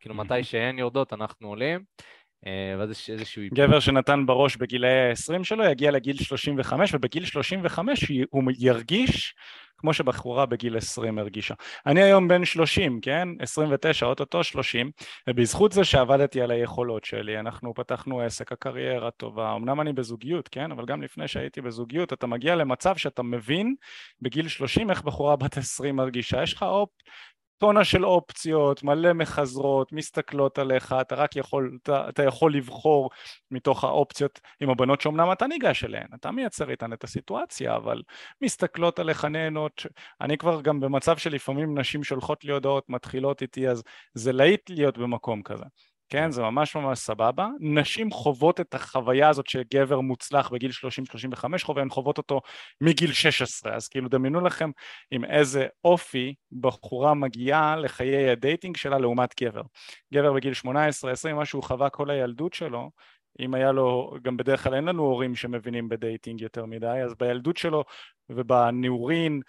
כאילו מתי שהן יורדות אנחנו עולים. אה, ואז יש איזשהו... גבר שנתן בראש בגילי ה-20 שלו יגיע לגיל 35 ובגיל 35 הוא ירגיש כמו שבחורה בגיל 20 הרגישה. אני היום בן 30, כן? 29, אוטוטו 30, ובזכות זה שעבדתי על היכולות שלי, אנחנו פתחנו עסק, הקריירה טובה, אמנם אני בזוגיות, כן? אבל גם לפני שהייתי בזוגיות, אתה מגיע למצב שאתה מבין בגיל 30 איך בחורה בת 20 מרגישה. יש לך אופ... טונה של אופציות, מלא מחזרות, מסתכלות עליך, אתה רק יכול, אתה, אתה יכול לבחור מתוך האופציות עם הבנות שאומנם אתה ניגש אליהן, אתה מייצר איתן את הסיטואציה, אבל מסתכלות עליך נהנות, אני כבר גם במצב שלפעמים נשים שולחות לי הודעות, מתחילות איתי, אז זה להיט להיות במקום כזה. כן, זה ממש ממש סבבה. נשים חוות את החוויה הזאת שגבר מוצלח בגיל 30-35 חווה, הן חוות אותו מגיל 16, אז כאילו דמיינו לכם עם איזה אופי בחורה מגיעה לחיי ה dating שלה לעומת גבר. גבר בגיל 18-20, מה שהוא חווה כל הילדות שלו, אם היה לו, גם בדרך כלל אין לנו הורים שמבינים ב dating יותר מדי, אז בילדות שלו ובנעורים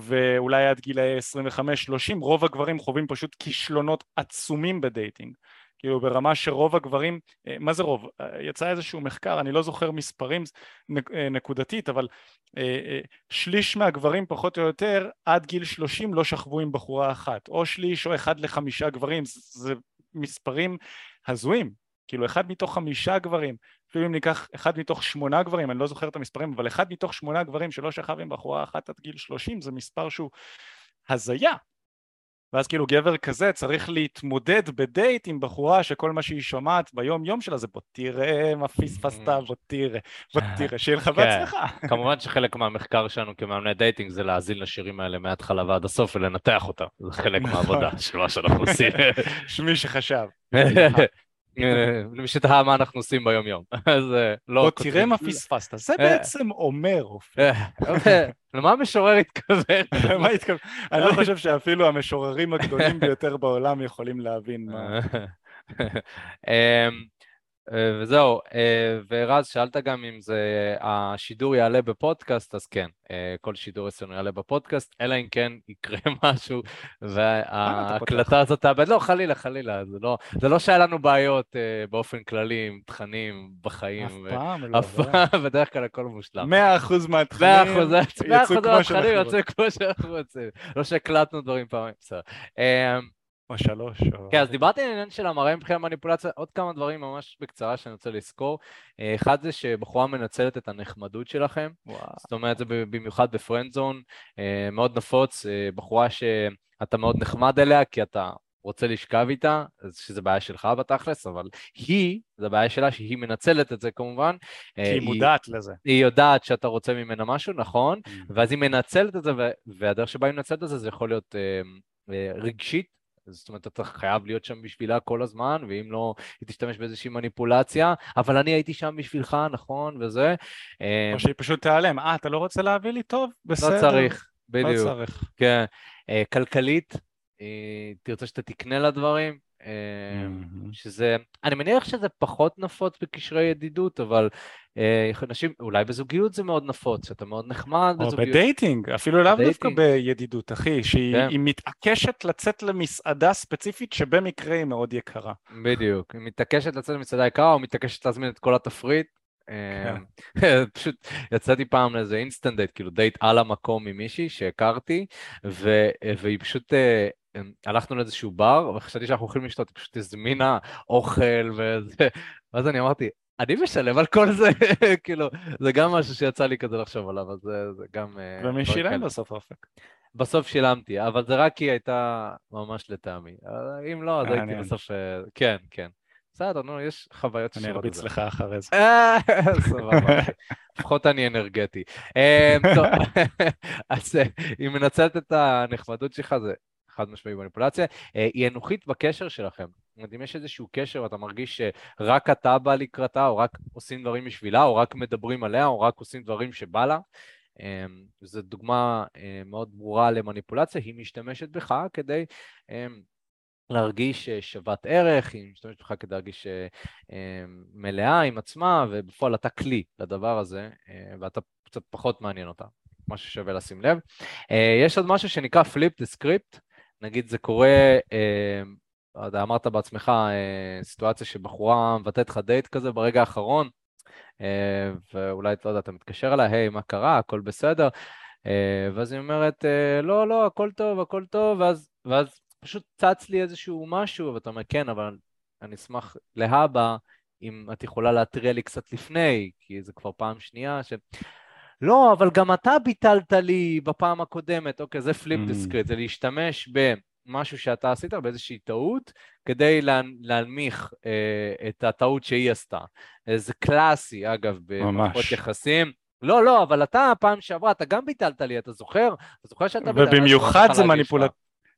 ואולי עד גילאי 25-30 רוב הגברים חווים פשוט כישלונות עצומים ב dating כאילו ברמה שרוב הגברים, אה, מה זה רוב? אה, יצא איזשהו מחקר, אני לא זוכר מספרים אה, נקודתית, אבל שליש מהגברים פחות או יותר עד גיל 30 לא שכבו עם בחורה אחת, או שליש או אחד לחמישה גברים, זה מספרים הזויים, כאילו אחד מתוך חמישה גברים, אפילו אם ניקח אחד מתוך שמונה גברים, אני לא זוכר את המספרים, אבל אחד מתוך שמונה גברים שלא שכב עם בחורה אחת עד גיל 30 זה מספר שהוא הזיה, ואז כאילו גבר כזה צריך להתמודד בדייט עם בחורה שכל מה שהיא שומעת ביום יום שלה זה בוא תראה מה פספסת, בוא תראה, בוא תראה, שיהיה לך כן. בהצלחה. *laughs* כמובן שחלק מהמחקר שלנו כמאמני dating זה להאזין לשירים האלה מההתחלה ועד הסוף ולנתח אותם, זה חלק. *laughs* מהעבודה של מה שאנחנו *laughs* עושים. שמי שחשב. למי שתהה מה אנחנו עושים ביום יום. אז אה, לא... בוא תראה מה פספסת, זה אה. בעצם אומר, אופיר. אה, למה המשורר התכוון? מה התכוון? אני לא חושב שאפילו המשוררים הגדולים ביותר בעולם יכולים להבין מה... אמ, אה, וזהו, אה, ורז, שאלת גם אם זה, השידור יעלה בפודקאסט, אז כן, אה, כל שידור אצלנו יעלה בפודקאסט, אלא אם כן יקרה *laughs* משהו וההקלטה הזאת תאבד, לא, חלילה, חלילה, זה לא, זה לא שהיה לנו בעיות באופן כללי עם תכנים בחיים. אף פעם לא. אף פעם, *laughs* בדרך כלל הכל מושלם. מאה אחוז מהתכנים יצאו כמו שאנחנו רוצים. יצאו כמו שאנחנו רוצים, לא שהקלטנו דברים פעמים, בסדר. או שלוש. או... כן, אז דיברתי על העניין של המראה מבחינת מניפולציה, עוד כמה דברים ממש בקצרה שאני רוצה לזכור. אה, אחד זה שבחורה מנצלת את הנחמדות שלכם, וואו. זאת אומרת, זה במיוחד בפרנד זון, אה, מאוד נפוץ, אה, בחורה שאתה מאוד נחמד אליה, כי אתה רוצה לשכב איתה, שזה בעיה שלך בתכלס, אבל היא, זו בעיה שלה שהיא מנצלת את זה כמובן. כי היא מודעת לזה. היא יודעת שאתה רוצה ממנה משהו, נכון, Mm. ואז היא מנצלת את זה, והדרך שבה היא מנצלת את זה, זה יכול להיות אה, אה, רגשית, זאת אומרת, אתה חייב להיות שם בשבילה כל הזמן, ואם לא, היא תשתמש באיזושהי מניפולציה, אבל אני הייתי שם בשבילך, נכון, וזה. אה, או שהיא פשוט תיעלם. אה, אתה לא רוצה להביא לי? טוב, בסדר. לא צריך, לא בדיוק. צריך. כן. אה, כלכלית, היא תרצה שאתה תקנה לה דברים, אה, מהמם. שזה, אני מניח שזה פחות נפוץ בקשרי ידידות, אבל אה, אנשים, אולי בזוגיות זה מאוד נפוץ, שאתה מאוד נחמד או בזוגיות. בדייטינג, אפילו לאו דווקא. בידידות, אחי, שהיא כן. מתעקשת לצאת למסעדה ספציפית שבמקרה היא מאוד יקרה. בדיוק, היא מתעקשת לצאת למסעדה יקרה, או מתעקשת להזמין את כל התפריט. אה, *laughs* פשוט יצאתי פעם לאיזה instant date, כאילו דייט על המקום עם מישהי שהכרתי, ו- והיא פשוט, אה, הלכנו לאיזשהו בר, וחשבתי שאנחנו הולכים לשתות, היא פשוט הזמינה אוכל וזה, ואז אני אמרתי, אני משלם על כל זה, *laughs* כאילו, זה גם משהו שיצא לי כזה לחשוב עליו, אז זה, זה גם... אה, ומי שילם כאלה. בסוף אופק? בסוף שילמתי, אבל זה רק כי הייתה ממש לטעמי. אה, אם לא, אז הייתי. בסוף... אה, כן, כן. בסדר, נו, יש חוויות אני ששוות את ארביץ. לך אחרי זה. *laughs* סבבה. לפחות אני אנרגטי. טוב, *laughs* אז היא מנצלת את הנחמדות שלך, זה חד משמעי מניפולציה. אה, היא אנוכית בקשר שלכם. זאת אומרת, אם יש איזשהו קשר ואתה מרגיש שרק אתה בא לקראתה, או רק עושים דברים בשבילה, או רק מדברים עליה, או רק עושים דברים שבא לה, אה, זו דוגמה אה, מאוד ברורה למניפולציה, היא משתמשת בך כדי אה, להרגיש אה, שוות ערך, היא משתמשת בך כדי להרגיש אה, מלאה עם עצמה, ובפועל אתה כלי לדבר הזה, ואתה קצת פחות מעניין אותה, משהו ששווה לשים לב. יש עוד משהו שנקרא Flip the Script, נגיד זה קורה, אה, לא יודע, אמרת בעצמך, אה, סיטואציה שבחורה מבטאת לך דייט כזה ברגע האחרון, אה, ואולי, אתה יודע, אתה מתקשר אליה, היי, מה קרה, הכל בסדר, אה, ואז היא אומרת, אה, לא, לא, הכל טוב, הכל טוב, ואז, ואז פשוט צץ לי איזשהו משהו, ואתה אומר, כן, אבל אני אשמח להבא, אם את יכולה להתריע לי קצת לפני, כי זה כבר פעם שנייה ש... לא, אבל גם אתה ביטלת לי בפעם הקודמת, אוקיי, זה flip Mm. the script, זה להשתמש במשהו שאתה עשית, באיזושהי טעות, כדי לה, להנמיך אה, את הטעות שהיא עשתה. אה, זה קלאסי, אגב, במערכות. יחסים. לא, לא, אבל אתה, פעם שעברה, אתה גם ביטלת לי, אתה זוכר? אתה זוכר שאתה ביטלת? ובמיוחד זה מניפולט...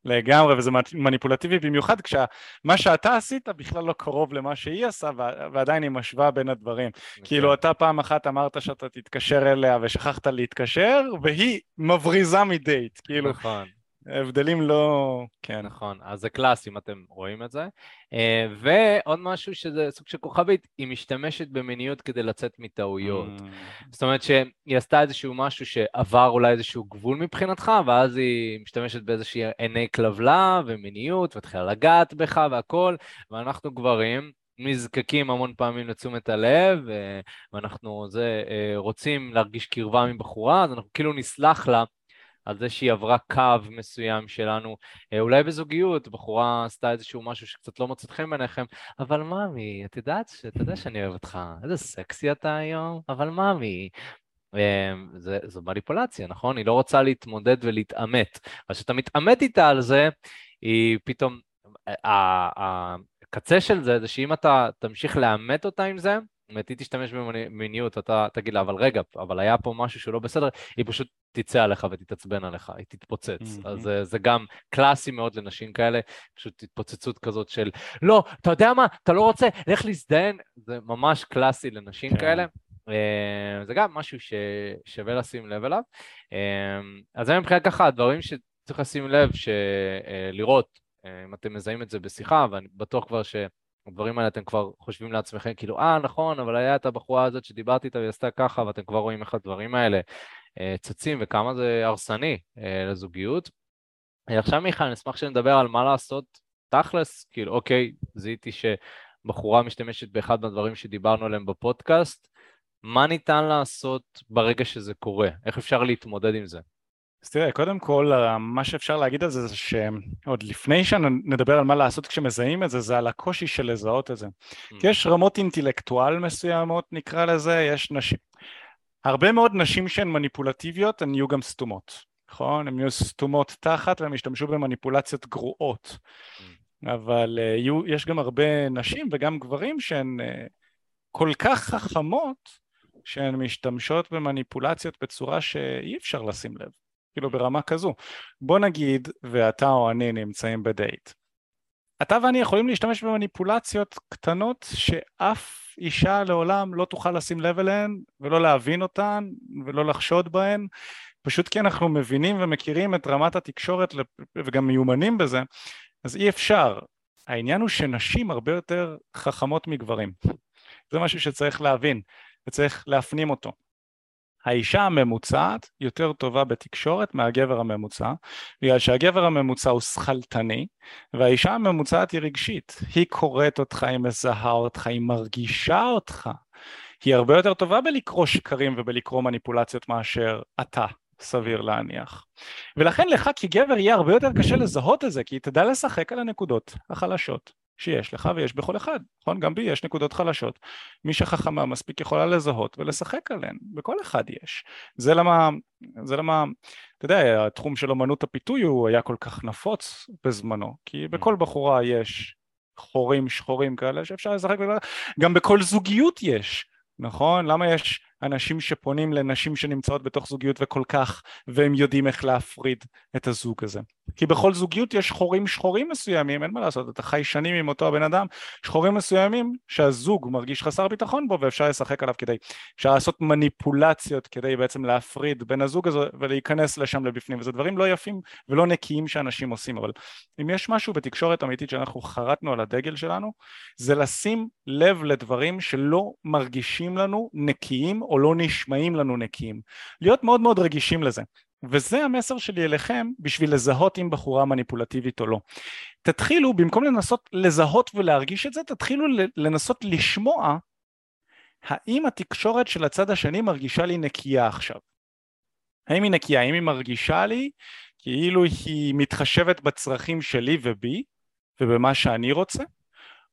לגמרי, וזה מניפולטיבי במיוחד כשמה שאתה עשית בכלל לא קרוב למה שהיא עשה, וע- ועדיין היא משווה בין הדברים. כאילו אתה פעם אחת אמרת שאתה תתקשר אליה ושכחת להתקשר, והיא מבריזה מדייט, כאילו, נכון. הבדלים לא... כן. נכון, אז זה קלאסי אם אתם רואים את זה. אה, ועוד משהו שזה סוג של כוכבית, היא משתמשת במיניות כדי לצאת מטעויות. Mm. זאת אומרת שהיא עשתה איזשהו משהו שעבר אולי איזשהו גבול מבחינתך, ואז היא משתמשת באיזושהי עיני כלבלה ומיניות, והתחילה לגעת בך והכל, ואנחנו גברים. נזקקים המון פעמים לתשומת הלב, אה, ואנחנו זה, אה, רוצים להרגיש קרבה מבחורה, אז אנחנו כאילו נסלח לה על זה שהיא עברה קו מסוים שלנו, אה, אולי בזוגיות, בחורה עשתה איזשהו משהו שקצת לא מוצא חן בעיניכם, אבל ממי, את יודעת, ש- אתה יודע שאני אוהב אותך, איזה סקסי אתה היום, אבל ממי. אה, זה, זו מניפולציה, נכון? היא לא רוצה להתמודד ולהתעמת. אז כשאתה מתעמת איתה על זה, היא פתאום, ה- ה- הקצה של זה, זה שאם אתה תמשיך לאמת אותה עם זה, אומרת, היא תשתמש במיניות, אתה תגיד לה, אבל רגע, אבל היה פה משהו שהוא לא בסדר, היא פשוט תצא עליך ותתעצבן עליך, היא תתפוצץ. Mhm. אז אה, זה גם קלאסי מאוד לנשים כאלה, פשוט התפוצצות כזאת של, לא, אתה יודע מה, אתה לא רוצה, לך להזדיין, זה ממש קלאסי לנשים כן. כאלה. אה, זה גם משהו ששווה לשים לב אליו. אה, אז זה מבחינת ככה הדברים שצריך לשים לב, שלראות, אם אתם מזהים את זה בשיחה, ואני בטוח כבר ש... הדברים האלה אתם כבר חושבים לעצמכם, כאילו, אה, נכון, אבל היה את הבחורה הזאת שדיברתי איתה והיא עשתה ככה, ואתם כבר רואים איך הדברים האלה אה, צצים וכמה זה הרסני אה, לזוגיות. אה, עכשיו, מיכאל, אני אשמח שנדבר על מה לעשות תכלס, כאילו, אוקיי, זיהיתי שבחורה משתמשת באחד מהדברים שדיברנו עליהם בפודקאסט, מה ניתן לעשות ברגע שזה קורה? איך אפשר להתמודד עם זה? אז תראה, קודם כל, מה שאפשר להגיד על זה זה שעוד לפני שנדבר על מה לעשות כשמזהים את זה, זה על הקושי של לזהות את זה. Mm. כי יש רמות אינטלקטואל מסוימות, נקרא לזה, יש נשים. הרבה מאוד נשים שהן מניפולטיביות, הן יהיו גם סתומות, נכון? הן יהיו סתומות תחת והן ישתמשו במניפולציות גרועות. Mm. אבל uh, יהיו, יש גם הרבה נשים וגם גברים שהן uh, כל כך חכמות, שהן משתמשות במניפולציות בצורה שאי אפשר לשים לב. כאילו ברמה כזו. בוא נגיד ואתה או אני נמצאים בדייט. אתה ואני יכולים להשתמש במניפולציות קטנות שאף אישה לעולם לא תוכל לשים לב אליהן ולא להבין אותן ולא לחשוד בהן פשוט כי אנחנו מבינים ומכירים את רמת התקשורת וגם מיומנים בזה אז אי אפשר. העניין הוא שנשים הרבה יותר חכמות מגברים. זה משהו שצריך להבין וצריך להפנים אותו. האישה הממוצעת יותר טובה בתקשורת מהגבר הממוצע, בגלל שהגבר הממוצע הוא שכלתני, והאישה הממוצעת היא רגשית. היא קוראת אותך, היא מזהה אותך, היא מרגישה אותך. היא הרבה יותר טובה בלקרוא שקרים ובלקרוא מניפולציות מאשר אתה, סביר להניח. ולכן לך כגבר יהיה הרבה יותר קשה לזהות את זה, כי תדע לשחק על הנקודות החלשות. שיש לך ויש בכל אחד, נכון? גם בי יש נקודות חלשות. מי שחכמה מספיק יכולה לזהות ולשחק עליהן, בכל אחד יש. זה למה, זה למה, אתה יודע, התחום של אמנות הפיתוי הוא היה כל כך נפוץ בזמנו, כי בכל mm. בחורה יש חורים שחורים כאלה שאפשר לשחק, גם בכל זוגיות יש, נכון? למה יש אנשים שפונים לנשים שנמצאות בתוך זוגיות וכל כך, והם יודעים איך להפריד את הזוג הזה. כי בכל זוגיות יש חורים שחורים מסוימים, אין מה לעשות, אתה חי שנים עם אותו הבן אדם, שחורים מסוימים שהזוג מרגיש חסר ביטחון בו ואפשר לשחק עליו כדי, אפשר לעשות מניפולציות כדי בעצם להפריד בין הזוג הזה ולהיכנס לשם לבפנים, וזה דברים לא יפים ולא נקיים שאנשים עושים, אבל אם יש משהו בתקשורת אמיתית שאנחנו חרטנו על הדגל שלנו, זה לשים לב לדברים שלא מרגישים לנו נקיים או לא נשמעים לנו נקיים. להיות מאוד מאוד רגישים לזה. וזה המסר שלי אליכם בשביל לזהות אם בחורה מניפולטיבית או לא. תתחילו, במקום לנסות לזהות ולהרגיש את זה, תתחילו לנסות לשמוע האם התקשורת של הצד השני מרגישה לי נקייה עכשיו. האם היא נקייה, האם היא מרגישה לי כאילו היא מתחשבת בצרכים שלי ובי ובמה שאני רוצה,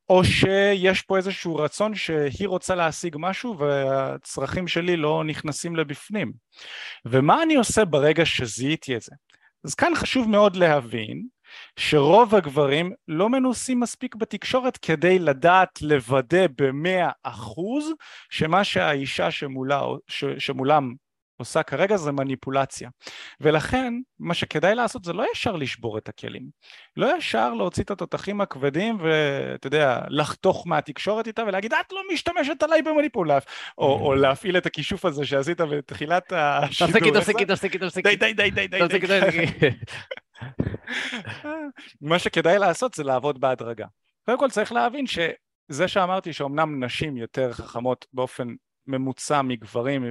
או שיש פה איזשהו רצון שהיא רוצה להשיג משהו והצרכים שלי לא נכנסים לבפנים. ומה אני עושה ברגע שזיהיתי את זה? אז כאן חשוב מאוד להבין שרוב הגברים לא מנוסים מספיק בתקשורת כדי לדעת לוודא במאה אחוז שמה שהאישה שמולה, שמולם עושה כרגע זה מניפולציה. ולכן מה שכדאי לעשות זה לא ישר לשבור את הכלים. לא ישר להוציא את התותחים הכבדים ואתה יודע לחתוך מהתקשורת איתה ולהגיד את לא משתמשת עליי במניפולציה. או, או להפעיל את הכישוף הזה שעשית בתחילת השידור תפסיקי תפסיקי תפסיקי תפסיקי די די די די די *laughs* מה שכדאי לעשות זה לעבוד בהדרגה. קודם כל צריך להבין שזה שאמרתי שאומנם נשים יותר חכמות באופן ממוצע מגברים,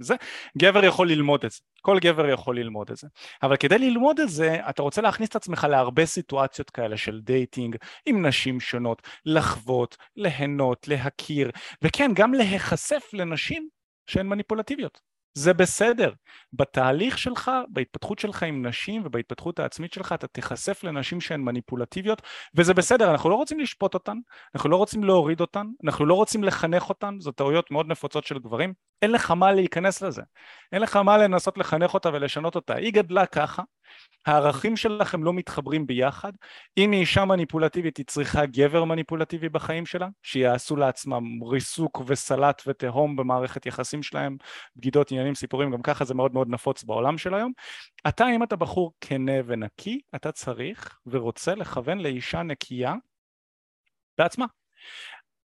זה, גבר יכול ללמוד את זה, כל גבר יכול ללמוד את זה, אבל כדי ללמוד את זה אתה רוצה להכניס את עצמך להרבה סיטואציות כאלה של dating עם נשים שונות, לחוות, ליהנות, להכיר, וכן גם להיחשף לנשים שהן מניפולטיביות זה בסדר. בתהליך שלך, בהתפתחות שלך עם נשים ובהתפתחות העצמית שלך, אתה תיחשף לנשים שהן מניפולטיביות, וזה בסדר, אנחנו לא רוצים לשפוט אותן, אנחנו לא רוצים להוריד אותן, אנחנו לא רוצים לחנך אותן, זו טעויות מאוד נפוצות של גברים, אין לך מה להיכנס לזה, אין לך מה לנסות לחנך אותה ולשנות אותה, היא גדלה ככה, הערכים שלכם לא מתחברים ביחד, אם היא אישה מניפולטיבית היא צריכה גבר מניפולטיבי בחיים שלה, שיעשו לעצמם ריסוק וסלט ותהום במערכת יחסים שלהם, בגידות, עניינים, סיפורים, גם ככה זה מאוד מאוד נפוץ בעולם של היום. אתה אם אתה בחור כנה ונקי, אתה צריך ורוצה לכוון לאישה נקייה בעצמה.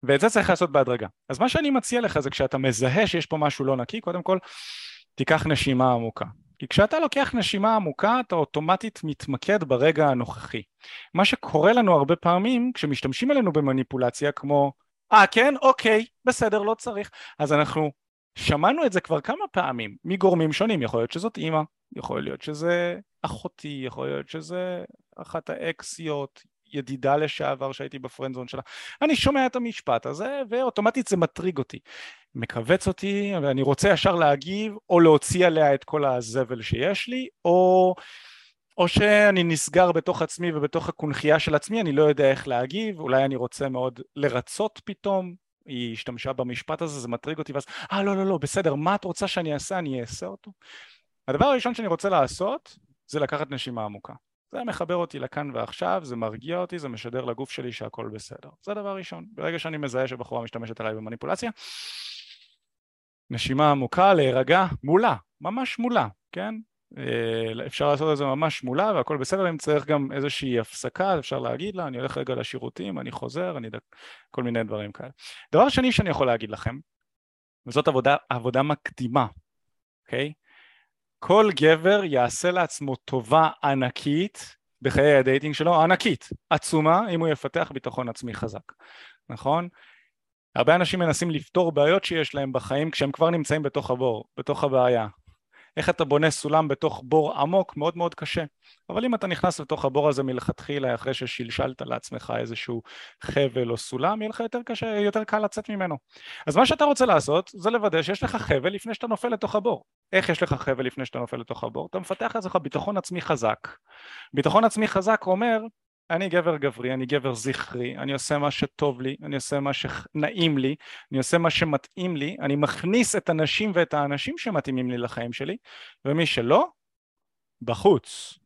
ואת זה צריך לעשות בהדרגה. אז מה שאני מציע לך זה כשאתה מזהה שיש פה משהו לא נקי, קודם כל תיקח נשימה עמוקה. כי כשאתה לוקח נשימה עמוקה אתה אוטומטית מתמקד ברגע הנוכחי. מה שקורה לנו הרבה פעמים כשמשתמשים עלינו במניפולציה כמו אה ah, כן? אוקיי בסדר לא צריך. אז אנחנו שמענו את זה כבר כמה פעמים מגורמים שונים. יכול להיות שזאת אימא יכול להיות שזה אחותי יכול להיות שזה אחת האקסיות ידידה לשעבר שהייתי בפרנדזון שלה, אני שומע את המשפט הזה ואוטומטית זה מטריג אותי, מכווץ אותי ואני רוצה ישר להגיב או להוציא עליה את כל הזבל שיש לי או או שאני נסגר בתוך עצמי ובתוך הקונכייה של עצמי, אני לא יודע איך להגיב, אולי אני רוצה מאוד לרצות פתאום, היא השתמשה במשפט הזה, זה מטריג אותי, ואז, אה לא לא לא, בסדר, מה את רוצה שאני אעשה, אני אעשה אותו. הדבר הראשון שאני רוצה לעשות, זה לקחת נשימה עמוקה. זה מחבר אותי לכאן ועכשיו, זה מרגיע אותי, זה משדר לגוף שלי שהכל בסדר. זה הדבר ראשון. ברגע שאני מזהה שבחורה משתמשת עליי במניפולציה, נשימה עמוקה, להירגע מולה, ממש מולה, כן? אה, אפשר לעשות את זה ממש מולה והכל בסדר, אם צריך גם איזושהי הפסקה אפשר להגיד לה, אני הולך רגע לשירותים, אני חוזר, אני יודע, כל מיני דברים כאלה. דבר שני שאני יכול להגיד לכם, וזאת עבודה, עבודה מקדימה, אוקיי? כל גבר יעשה לעצמו טובה ענקית בחיי ה dating שלו, ענקית, עצומה, אם הוא יפתח ביטחון עצמי חזק, נכון? הרבה אנשים מנסים לפתור בעיות שיש להם בחיים כשהם כבר נמצאים בתוך הבור, בתוך הבעיה, איך אתה בונה סולם בתוך בור עמוק מאוד מאוד קשה. אבל אם אתה נכנס לתוך הבור הזה מלכתחילה אחרי ששלשלת לעצמך איזשהו חבל או סולם יהיה לך יותר קשה, יותר קל לצאת ממנו. אז מה שאתה רוצה לעשות זה לוודא שיש לך חבל לפני שאתה נופל לתוך הבור. איך יש לך חבל לפני שאתה נופל לתוך הבור? אתה מפתח לעצמך ביטחון עצמי חזק. ביטחון עצמי חזק אומר אני גבר גברי, אני גבר זכרי, אני עושה מה שטוב לי, אני עושה מה שנעים לי, אני עושה מה שמתאים לי, אני מכניס את הנשים ואת האנשים שמתאימים לי לחיים שלי, ומי שלא, בחוץ,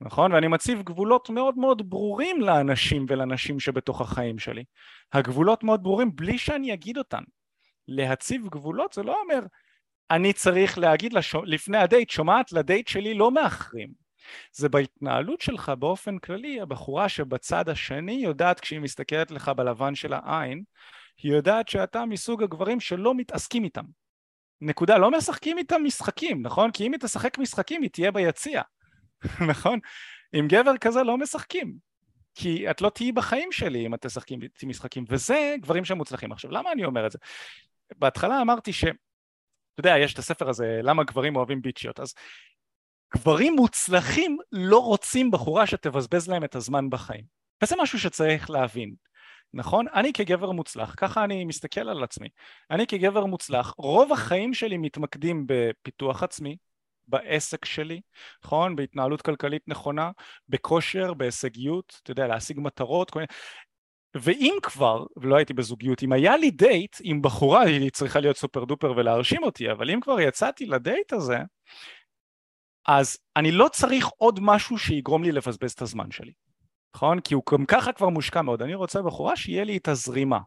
נכון? ואני מציב גבולות מאוד מאוד ברורים לאנשים ולנשים שבתוך החיים שלי. הגבולות מאוד ברורים בלי שאני אגיד אותן. להציב גבולות זה לא אומר אני צריך להגיד לש... לפני הדייט, שומעת לדייט שלי לא מאחרים. זה בהתנהלות שלך באופן כללי, הבחורה שבצד השני יודעת כשהיא מסתכלת לך בלבן של העין, היא יודעת שאתה מסוג הגברים שלא מתעסקים איתם. נקודה, לא משחקים איתם משחקים, נכון? כי אם היא תשחק משחקים היא תהיה ביציע, *laughs* נכון? עם גבר כזה לא משחקים, כי את לא תהיי בחיים שלי אם את תשחקים איתי משחקים, וזה גברים שמוצלחים. עכשיו, למה אני אומר את זה? בהתחלה אמרתי ש... אתה יודע, יש את הספר הזה, למה גברים אוהבים ביצ'יות, אז גברים מוצלחים לא רוצים בחורה שתבזבז להם את הזמן בחיים וזה משהו שצריך להבין נכון? אני כגבר מוצלח, ככה אני מסתכל על עצמי אני כגבר מוצלח, רוב החיים שלי מתמקדים בפיתוח עצמי בעסק שלי, נכון? בהתנהלות כלכלית נכונה, בכושר, בהישגיות, אתה יודע, להשיג מטרות, כל מיני... ואם כבר, ולא הייתי בזוגיות, אם היה לי דייט עם בחורה, היא צריכה להיות סופר דופר ולהרשים אותי, אבל אם כבר יצאתי לדייט הזה, אז אני לא צריך עוד משהו שיגרום לי לבזבז את הזמן שלי, נכון? כי הוא גם ככה כבר מושקע מאוד, אני רוצה בחורה שיהיה לי את הזרימה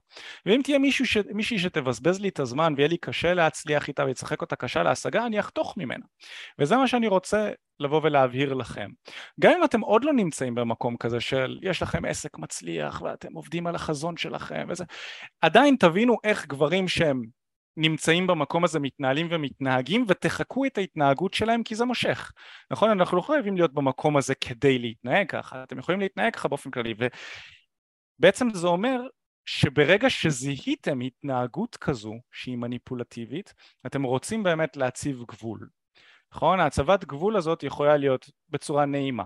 ואם תהיה מישהו ש... מישהי שתבזבז לי את הזמן ויהיה לי קשה להצליח איתה ויצחק אותה קשה להשגה, אני אחתוך ממנה וזה מה שאני רוצה לבוא ולהבהיר לכם. גם אם אתם עוד לא נמצאים במקום כזה של יש לכם עסק מצליח ואתם עובדים על החזון שלכם וזה, עדיין תבינו איך גברים שהם נמצאים במקום הזה מתנהלים ומתנהגים ותחקו את ההתנהגות שלהם כי זה מושך. נכון? אנחנו לא חייבים להיות במקום הזה כדי להתנהג ככה. אתם יכולים להתנהג ככה באופן כללי. ובעצם זה אומר שברגע שזיהיתם התנהגות כזו שהיא מניפולטיבית אתם רוצים באמת להציב גבול. נכון? ההצבת גבול הזאת יכולה להיות בצורה נעימה.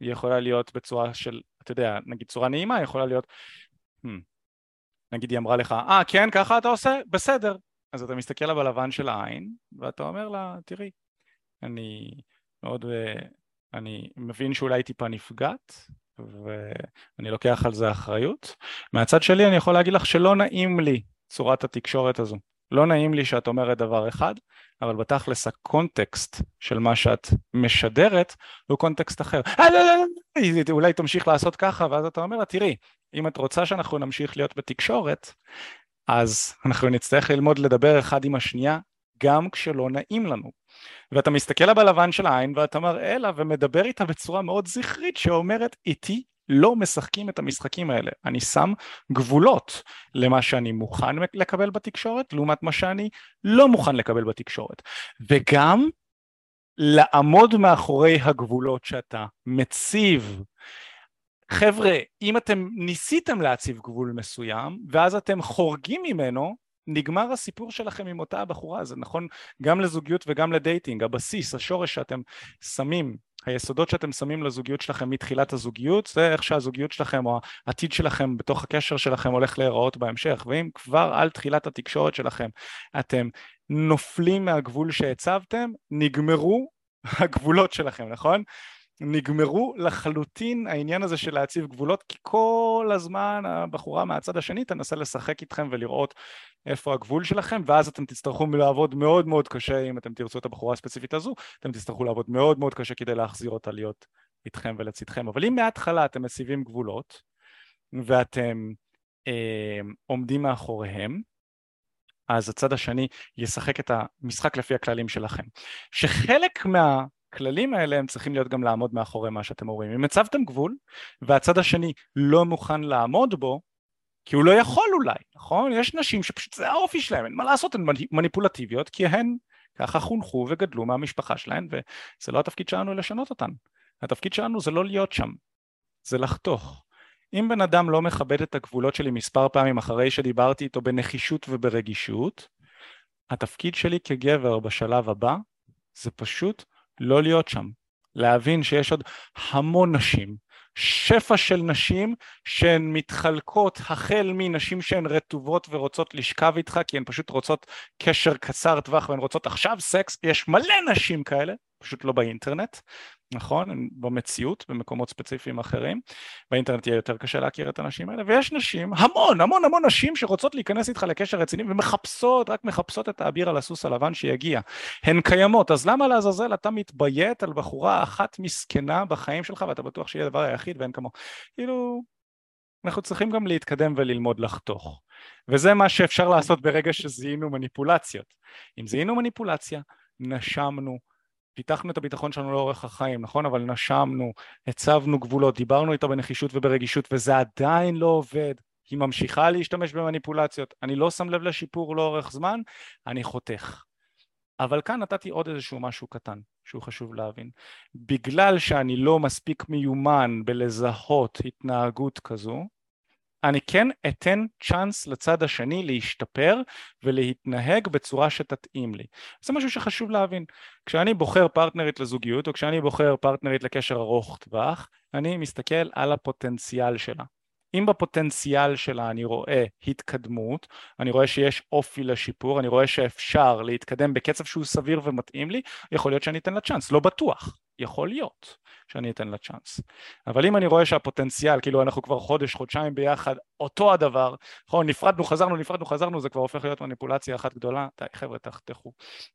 היא יכולה להיות בצורה של אתה יודע נגיד צורה נעימה יכולה להיות hmm, נגיד היא אמרה לך, אה ah, כן ככה אתה עושה? בסדר. אז אתה מסתכל לה בלבן של העין ואתה אומר לה, תראי, אני מאוד, אה, אני מבין שאולי טיפה נפגעת ואני לוקח על זה אחריות. מהצד שלי אני יכול להגיד לך שלא נעים לי צורת התקשורת הזו. לא נעים לי שאת אומרת דבר אחד, אבל בתכלס הקונטקסט של מה שאת משדרת הוא קונטקסט אחר. אה, לא, לא, לא, אולי תמשיך לעשות ככה, ואז אתה אומר לה, תראי, אם את רוצה שאנחנו נמשיך להיות בתקשורת, אז אנחנו נצטרך ללמוד לדבר אחד עם השנייה גם כשלא נעים לנו. ואתה מסתכל לה בלבן של העין ואתה מראה לה ומדבר איתה בצורה מאוד זכרית שאומרת איתי לא משחקים את המשחקים האלה, אני שם גבולות למה שאני מוכן לקבל בתקשורת לעומת מה שאני לא מוכן לקבל בתקשורת וגם לעמוד מאחורי הגבולות שאתה מציב חבר'ה, אם אתם ניסיתם להציב גבול מסוים ואז אתם חורגים ממנו, נגמר הסיפור שלכם עם אותה הבחורה, זה נכון גם לזוגיות וגם לדייטינג, הבסיס, השורש שאתם שמים, היסודות שאתם שמים לזוגיות שלכם מתחילת הזוגיות, זה איך שהזוגיות שלכם או העתיד שלכם בתוך הקשר שלכם הולך להיראות בהמשך, ואם כבר על תחילת התקשורת שלכם אתם נופלים מהגבול שהצבתם, נגמרו *laughs* הגבולות שלכם, נכון? נגמרו לחלוטין העניין הזה של להציב גבולות כי כל הזמן הבחורה מהצד השני תנסה לשחק איתכם ולראות איפה הגבול שלכם ואז אתם תצטרכו לעבוד מאוד מאוד קשה אם אתם תרצו את הבחורה הספציפית הזו אתם תצטרכו לעבוד מאוד מאוד קשה כדי להחזיר אותה להיות איתכם ולצדכם אבל אם מההתחלה אתם מציבים גבולות ואתם אה, עומדים מאחוריהם אז הצד השני ישחק את המשחק לפי הכללים שלכם. שחלק מה הכללים האלה הם צריכים להיות גם לעמוד מאחורי מה שאתם אומרים. אם הצבתם גבול והצד השני לא מוכן לעמוד בו, כי הוא לא יכול אולי, נכון? יש נשים שפשוט זה האופי שלהם, אין מה לעשות, הן מניפולטיביות כי הן ככה חונכו וגדלו מהמשפחה שלהן וזה לא התפקיד שלנו לשנות אותן. התפקיד שלנו זה לא להיות שם, זה לחתוך. אם בן אדם לא מכבד את הגבולות שלי מספר פעמים אחרי שדיברתי איתו בנחישות וברגישות, התפקיד שלי כגבר בשלב הבא זה פשוט לא להיות שם, להבין שיש עוד המון נשים, שפע של נשים שהן מתחלקות החל מנשים שהן רטובות ורוצות לשכב איתך כי הן פשוט רוצות קשר קצר טווח והן רוצות עכשיו סקס, יש מלא נשים כאלה פשוט לא באינטרנט, נכון? במציאות, במקומות ספציפיים אחרים. באינטרנט יהיה יותר קשה להכיר את הנשים האלה, ויש נשים, המון, המון המון נשים שרוצות להיכנס איתך לקשר רציני ומחפשות, רק מחפשות את האביר על הסוס הלבן שיגיע. הן קיימות, אז למה לעזאזל אתה מתביית על בחורה אחת מסכנה בחיים שלך ואתה בטוח שהיא הדבר היחיד ואין כמוהו? כאילו, אנחנו צריכים גם להתקדם וללמוד לחתוך. וזה מה שאפשר לעשות ברגע שזיהינו מניפולציות. אם זיהינו מניפולציה, נשמנו, פיתחנו את הביטחון שלנו לאורך החיים, נכון? אבל נשמנו, הצבנו גבולות, דיברנו איתה בנחישות וברגישות וזה עדיין לא עובד. היא ממשיכה להשתמש במניפולציות, אני לא שם לב לשיפור לאורך זמן, אני חותך. אבל כאן נתתי עוד איזשהו משהו קטן שהוא חשוב להבין. בגלל שאני לא מספיק מיומן בלזהות התנהגות כזו, אני כן אתן צ'אנס לצד השני להשתפר ולהתנהג בצורה שתתאים לי. זה משהו שחשוב להבין. כשאני בוחר פרטנרית לזוגיות או כשאני בוחר פרטנרית לקשר ארוך טווח, אני מסתכל על הפוטנציאל שלה. אם בפוטנציאל שלה אני רואה התקדמות, אני רואה שיש אופי לשיפור, אני רואה שאפשר להתקדם בקצב שהוא סביר ומתאים לי, יכול להיות שאני אתן לה צ'אנס, לא בטוח, יכול להיות. שאני אתן לה צ'אנס. אבל אם אני רואה שהפוטנציאל, כאילו אנחנו כבר חודש, חודשיים ביחד, אותו הדבר, נכון, נפרדנו, חזרנו, נפרדנו, חזרנו, זה כבר הופך להיות מניפולציה אחת גדולה, די חבר'ה תחתכו.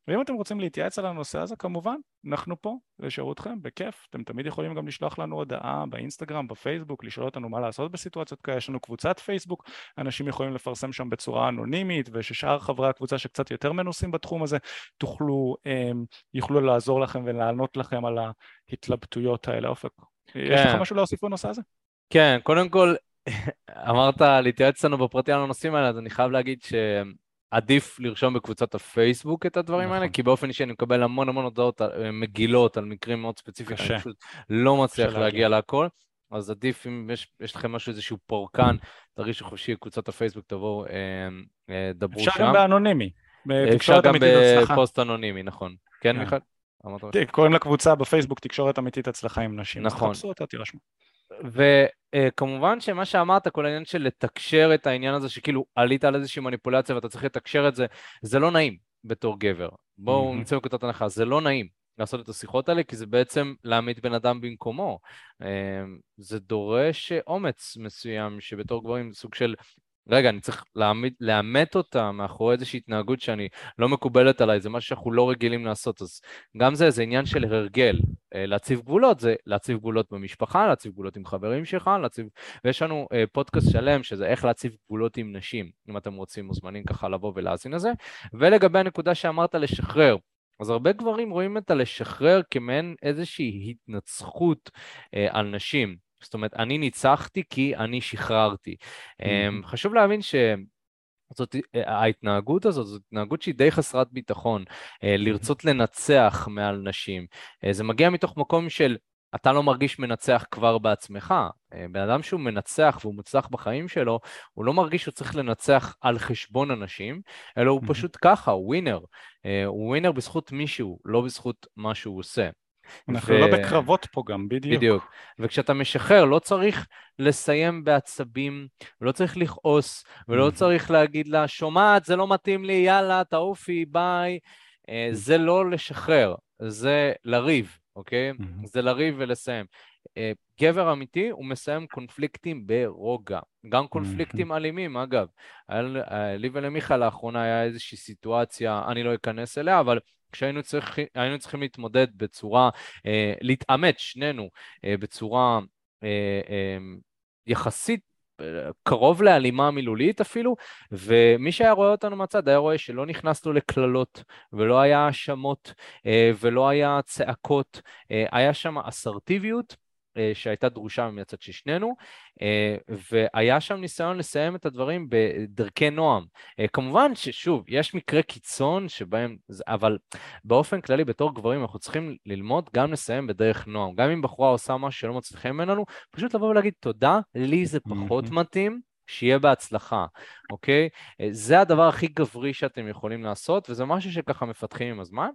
ואם אתם רוצים להתייעץ על הנושא הזה, כמובן, אנחנו פה לשירותכם, בכיף, אתם תמיד יכולים גם לשלוח לנו הודעה באינסטגרם, בפייסבוק, לשאול אותנו מה לעשות בסיטואציות כאלה, יש לנו קבוצת פייסבוק, אנשים יכולים לפרסם שם בצורה אנונימית, וששאר חברי הקבוצה שקצת יותר מנוסים בתחום הזה, תוכלו, אמ, יוכלו לעזור לכם ולענות לכם על ההתלבטויות האלה. אופק, כן. יש לך משהו להוסיף בנושא הזה? כן, קודם כל, *laughs* אמרת להתייעץ לנו בפרטי על הנושאים האלה, אז אני חייב להגיד שעדיף לרשום בקבוצת הפייסבוק את הדברים נכון. האלה, כי באופן אישי אני מקבל המון המון הודעות אה, מגילות על מקרים מאוד ספציפיים, אני פשוט לא מצליח להגיע להכל. אז עדיף אם יש, יש לכם משהו, איזשהו פורקן, תרגישו חופשי, קבוצת הפייסבוק, תבואו, אה, אה, דברו אפשר שם. אפשר גם באנונימי. אפשר גם בפוסט אנונימי, נכון. כן, כן. קוראים לקבוצה בפייסבוק תקשורת אמיתית הצלחה עם נשים. נכון. תחפשו אותה, תירשמו. וכמובן שמה שאמרת, כל העניין של לתקשר את העניין הזה, שכאילו עלית על איזושהי מניפולציה ואתה צריך לתקשר את זה, זה לא נעים בתור גבר. בואו נצא מנקודת הנחה, זה לא נעים לעשות את השיחות האלה, כי זה בעצם להעמיד בן אדם במקומו. אמ, זה דורש אומץ מסוים, שבתור גברים זה סוג של רגע, אני צריך להעמיד, לאמת אותה מאחורי איזושהי התנהגות שאני לא מקובלת עליי, זה משהו שאנחנו לא רגילים לעשות, אז גם זה, זה עניין של הרגל. אה, להציב גבולות זה להציב גבולות במשפחה, להציב גבולות עם חברים שלך, להציב... ויש לנו אה, פודקאסט שלם שזה איך להציב גבולות עם נשים, אם אתם רוצים, מוזמנים ככה לבוא ולהאזין לזה. ולגבי הנקודה שאמרת לשחרר, אז הרבה גברים רואים את הלשחרר כמעין איזושהי התנצחות אה, על נשים. זאת אומרת, אני ניצחתי כי אני שחררתי. Mm-hmm. חשוב להבין ש... זאת, ההתנהגות הזאת זאת התנהגות שהיא די חסרת ביטחון, אה, לרצות לנצח מעל נשים. אה, זה מגיע מתוך מקום של אתה לא מרגיש מנצח כבר בעצמך. אה, בן אדם שהוא מנצח והוא מוצלח בחיים שלו, הוא לא מרגיש שהוא צריך לנצח על חשבון אנשים, אלא הוא פשוט ככה, הוא ווינר. אה, הוא ווינר בזכות מישהו, לא בזכות מה שהוא עושה. אנחנו ו... לא בקרבות פה גם, בדיוק. בדיוק. וכשאתה משחרר, לא צריך לסיים בעצבים, לא צריך לכעוס, ולא צריך להגיד לה, שומעת, זה לא מתאים לי, יאללה, תעופי, ביי. אה, זה לא לשחרר, זה לריב, אוקיי? זה לריב ולסיים. אה, גבר אמיתי הוא מסיים קונפליקטים ברוגע, גם קונפליקטים אלימים אגב. לי ולמיכה לאחרונה היה איזושהי סיטואציה, אני לא אכנס אליה, אבל כשהיינו צריך, צריכים להתמודד בצורה, אה, להתעמת שנינו אה, בצורה אה, יחסית קרוב להלימה מילולית אפילו, ומי שהיה רואה אותנו מהצד היה רואה שלא נכנסנו לקללות ולא היה האשמות ולא היה צעקות, היה שם אסרטיביות שהייתה דרושה מהצד של שנינו, אה, והיה שם ניסיון לסיים את הדברים בדרכי נועם. אה, כמובן ששוב, יש מקרי קיצון שבהם, אבל באופן כללי בתור גברים אנחנו צריכים ללמוד גם לסיים בדרך נועם. גם אם בחורה עושה משהו שלא מצליחים ממנו, פשוט לבוא ולהגיד תודה, לי זה פחות מתאים. שיהיה בהצלחה, אוקיי? זה הדבר הכי גברי שאתם יכולים לעשות, וזה משהו שככה מפתחים עם הזמן.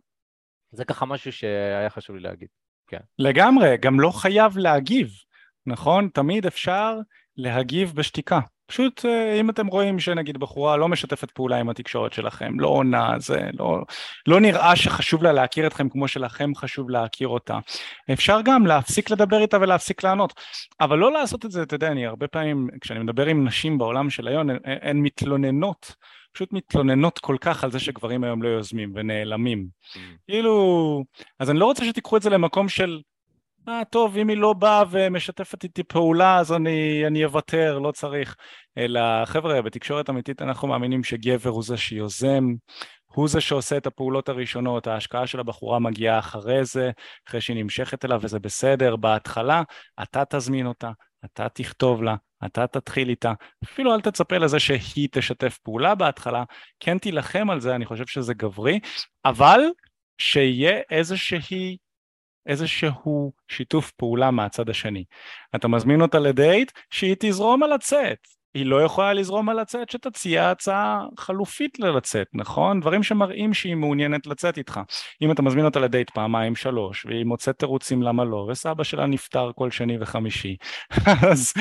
זה ככה משהו שהיה חשוב לי להגיד. כן. לגמרי, גם לא חייב להגיב, נכון? תמיד אפשר להגיב בשתיקה. פשוט אה, אם אתם רואים שנגיד בחורה לא משתפת פעולה עם התקשורת שלכם, לא עונה, זה לא, לא נראה שחשוב לה להכיר אתכם כמו שלכם חשוב להכיר אותה. אפשר גם להפסיק לדבר איתה ולהפסיק לענות, אבל לא לעשות את זה, אתה יודע, אני הרבה פעמים, כשאני מדבר עם נשים בעולם של היום, הן, מתלוננות פשוט מתלוננות כל כך על זה שגברים היום לא יוזמים ונעלמים. Mm. כאילו, אז אני לא רוצה שתיקחו את זה למקום של, אה טוב, אם היא לא באה ומשתפת איתי פעולה אז אני, אני אוותר, לא צריך. אלא חבר'ה, בתקשורת אמיתית אנחנו מאמינים שגבר הוא זה שיוזם, הוא זה שעושה את הפעולות הראשונות, ההשקעה של הבחורה מגיעה אחרי זה, אחרי שהיא נמשכת אליו וזה בסדר, בהתחלה אתה תזמין אותה, אתה תכתוב לה, אתה תתחיל איתה, אפילו אל תצפה לזה שהיא תשתף פעולה בהתחלה, כן תילחם על זה, אני חושב שזה גברי, אבל שיהיה איזושהי, איזשהו שיתוף פעולה מהצד השני. אתה מזמין אותה לדייט, שהיא תזרום על הצאת, היא לא יכולה לזרום על לצאת שתציע הצעה חלופית ללצאת, נכון? דברים שמראים שהיא מעוניינת לצאת איתך. אם אתה מזמין אותה לדייט פעמיים שלוש, והיא מוצאת תירוצים למה לא, וסבא שלה נפטר כל שני וחמישי, *laughs* אז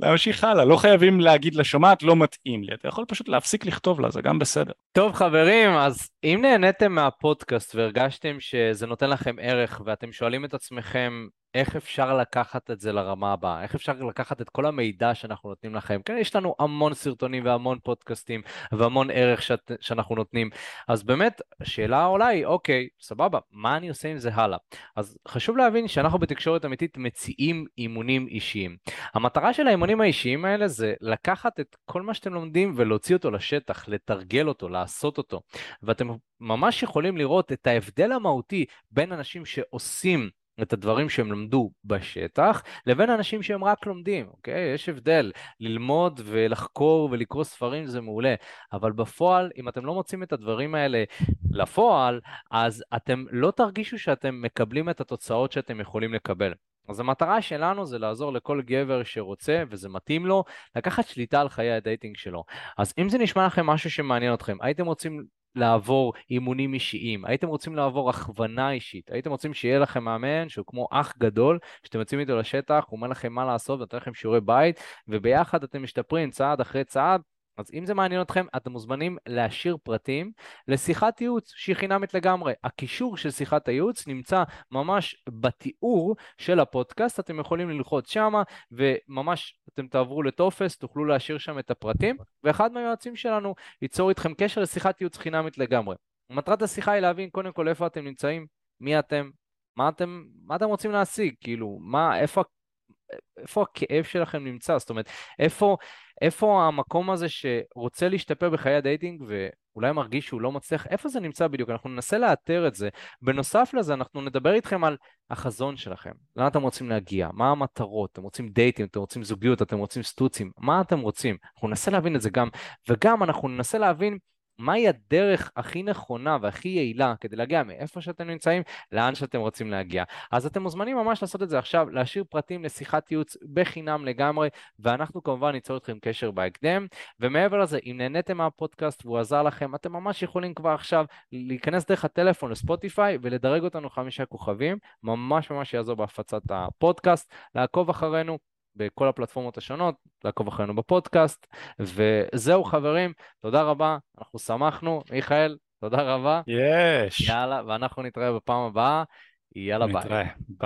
להמשיך הלאה, לא חייבים להגיד לשומעת לא מתאים לי, אתה יכול פשוט להפסיק לכתוב לה, זה גם בסדר. טוב חברים, אז אם נהניתם מהפודקאסט והרגשתם שזה נותן לכם ערך ואתם שואלים את עצמכם איך אפשר לקחת את זה לרמה הבאה? איך אפשר לקחת את כל המידע שאנחנו נותנים לכם? כן, יש לנו המון סרטונים והמון פודקאסטים והמון ערך שאת, שאנחנו נותנים. אז באמת, השאלה עולה היא, אוקיי, סבבה, מה אני עושה עם זה הלאה? אז חשוב להבין שאנחנו בתקשורת אמיתית מציעים אימונים אישיים. המטרה של האימונים האישיים האלה זה לקחת את כל מה שאתם לומדים ולהוציא אותו לשטח, לתרגל אותו, לעשות אותו. ואתם ממש יכולים לראות את ההבדל המהותי בין אנשים שעושים את הדברים שהם למדו בשטח, לבין אנשים שהם רק לומדים, אוקיי? יש הבדל. ללמוד ולחקור ולקרוא ספרים זה מעולה, אבל בפועל, אם אתם לא מוציאים את הדברים האלה לפועל, אז אתם לא תרגישו שאתם מקבלים את התוצאות שאתם יכולים לקבל. אז המטרה שלנו זה לעזור לכל גבר שרוצה וזה מתאים לו, לקחת שליטה על חיי ה dating שלו. אז אם זה נשמע לכם משהו שמעניין אתכם, הייתם רוצים לעבור אימונים אישיים, הייתם רוצים לעבור הכוונה אישית, הייתם רוצים שיהיה לכם מאמן שהוא כמו אח גדול, שאתם יוצאים איתו לשטח, הוא אומר לכם מה לעשות, נותן לכם שיעורי בית, וביחד אתם משתפרים צעד אחרי צעד, אז אם זה מעניין אתכם, אתם מוזמנים להשאיר פרטים לשיחת ייעוץ שהיא חינמית לגמרי. הקישור של שיחת הייעוץ נמצא ממש בתיאור של הפודקאסט, אתם יכולים ללחוץ שמה, וממש אתם תעברו לטופס, תוכלו להשאיר שם את הפרטים, ואחד מהיועצים שלנו ייצור איתכם קשר לשיחת ייעוץ חינמית לגמרי. מטרת השיחה היא להבין קודם כל איפה אתם נמצאים, מי אתם, מה אתם, מה אתם רוצים להשיג, כאילו, מה, איפה איפה הכאב שלכם נמצא? זאת אומרת, איפה, איפה המקום הזה שרוצה להשתפר בחיי ה dating ואולי מרגיש שהוא לא מצליח, איפה זה נמצא בדיוק? אנחנו ננסה לאתר את זה. בנוסף לזה, אנחנו נדבר איתכם על החזון שלכם. לאן אתם רוצים להגיע? מה המטרות? אתם רוצים דייטים? אתם רוצים זוגיות? אתם רוצים סטוצים? מה אתם רוצים? אנחנו ננסה להבין את זה גם, וגם אנחנו ננסה להבין מהי הדרך הכי נכונה והכי יעילה כדי להגיע מאיפה שאתם נמצאים לאן שאתם רוצים להגיע. אז אתם מוזמנים ממש לעשות את זה עכשיו, להשאיר פרטים לשיחת ייעוץ בחינם לגמרי, ואנחנו כמובן ניצור אתכם קשר בהקדם. ומעבר לזה, אם נהניתם מהפודקאסט והוא עזר לכם, אתם ממש יכולים כבר עכשיו להיכנס דרך הטלפון לספוטיפיי ולדרג אותנו חמישה כוכבים, ממש ממש יעזור בהפצת הפודקאסט, לעקוב אחרינו. בכל הפלטפורמות השונות, לעקוב אחרינו בפודקאסט. וזהו חברים, תודה רבה, אנחנו שמחנו. מיכאל, תודה רבה. יש. יאללה, ואנחנו נתראה בפעם הבאה. יאללה ביי. נתראה. ביי.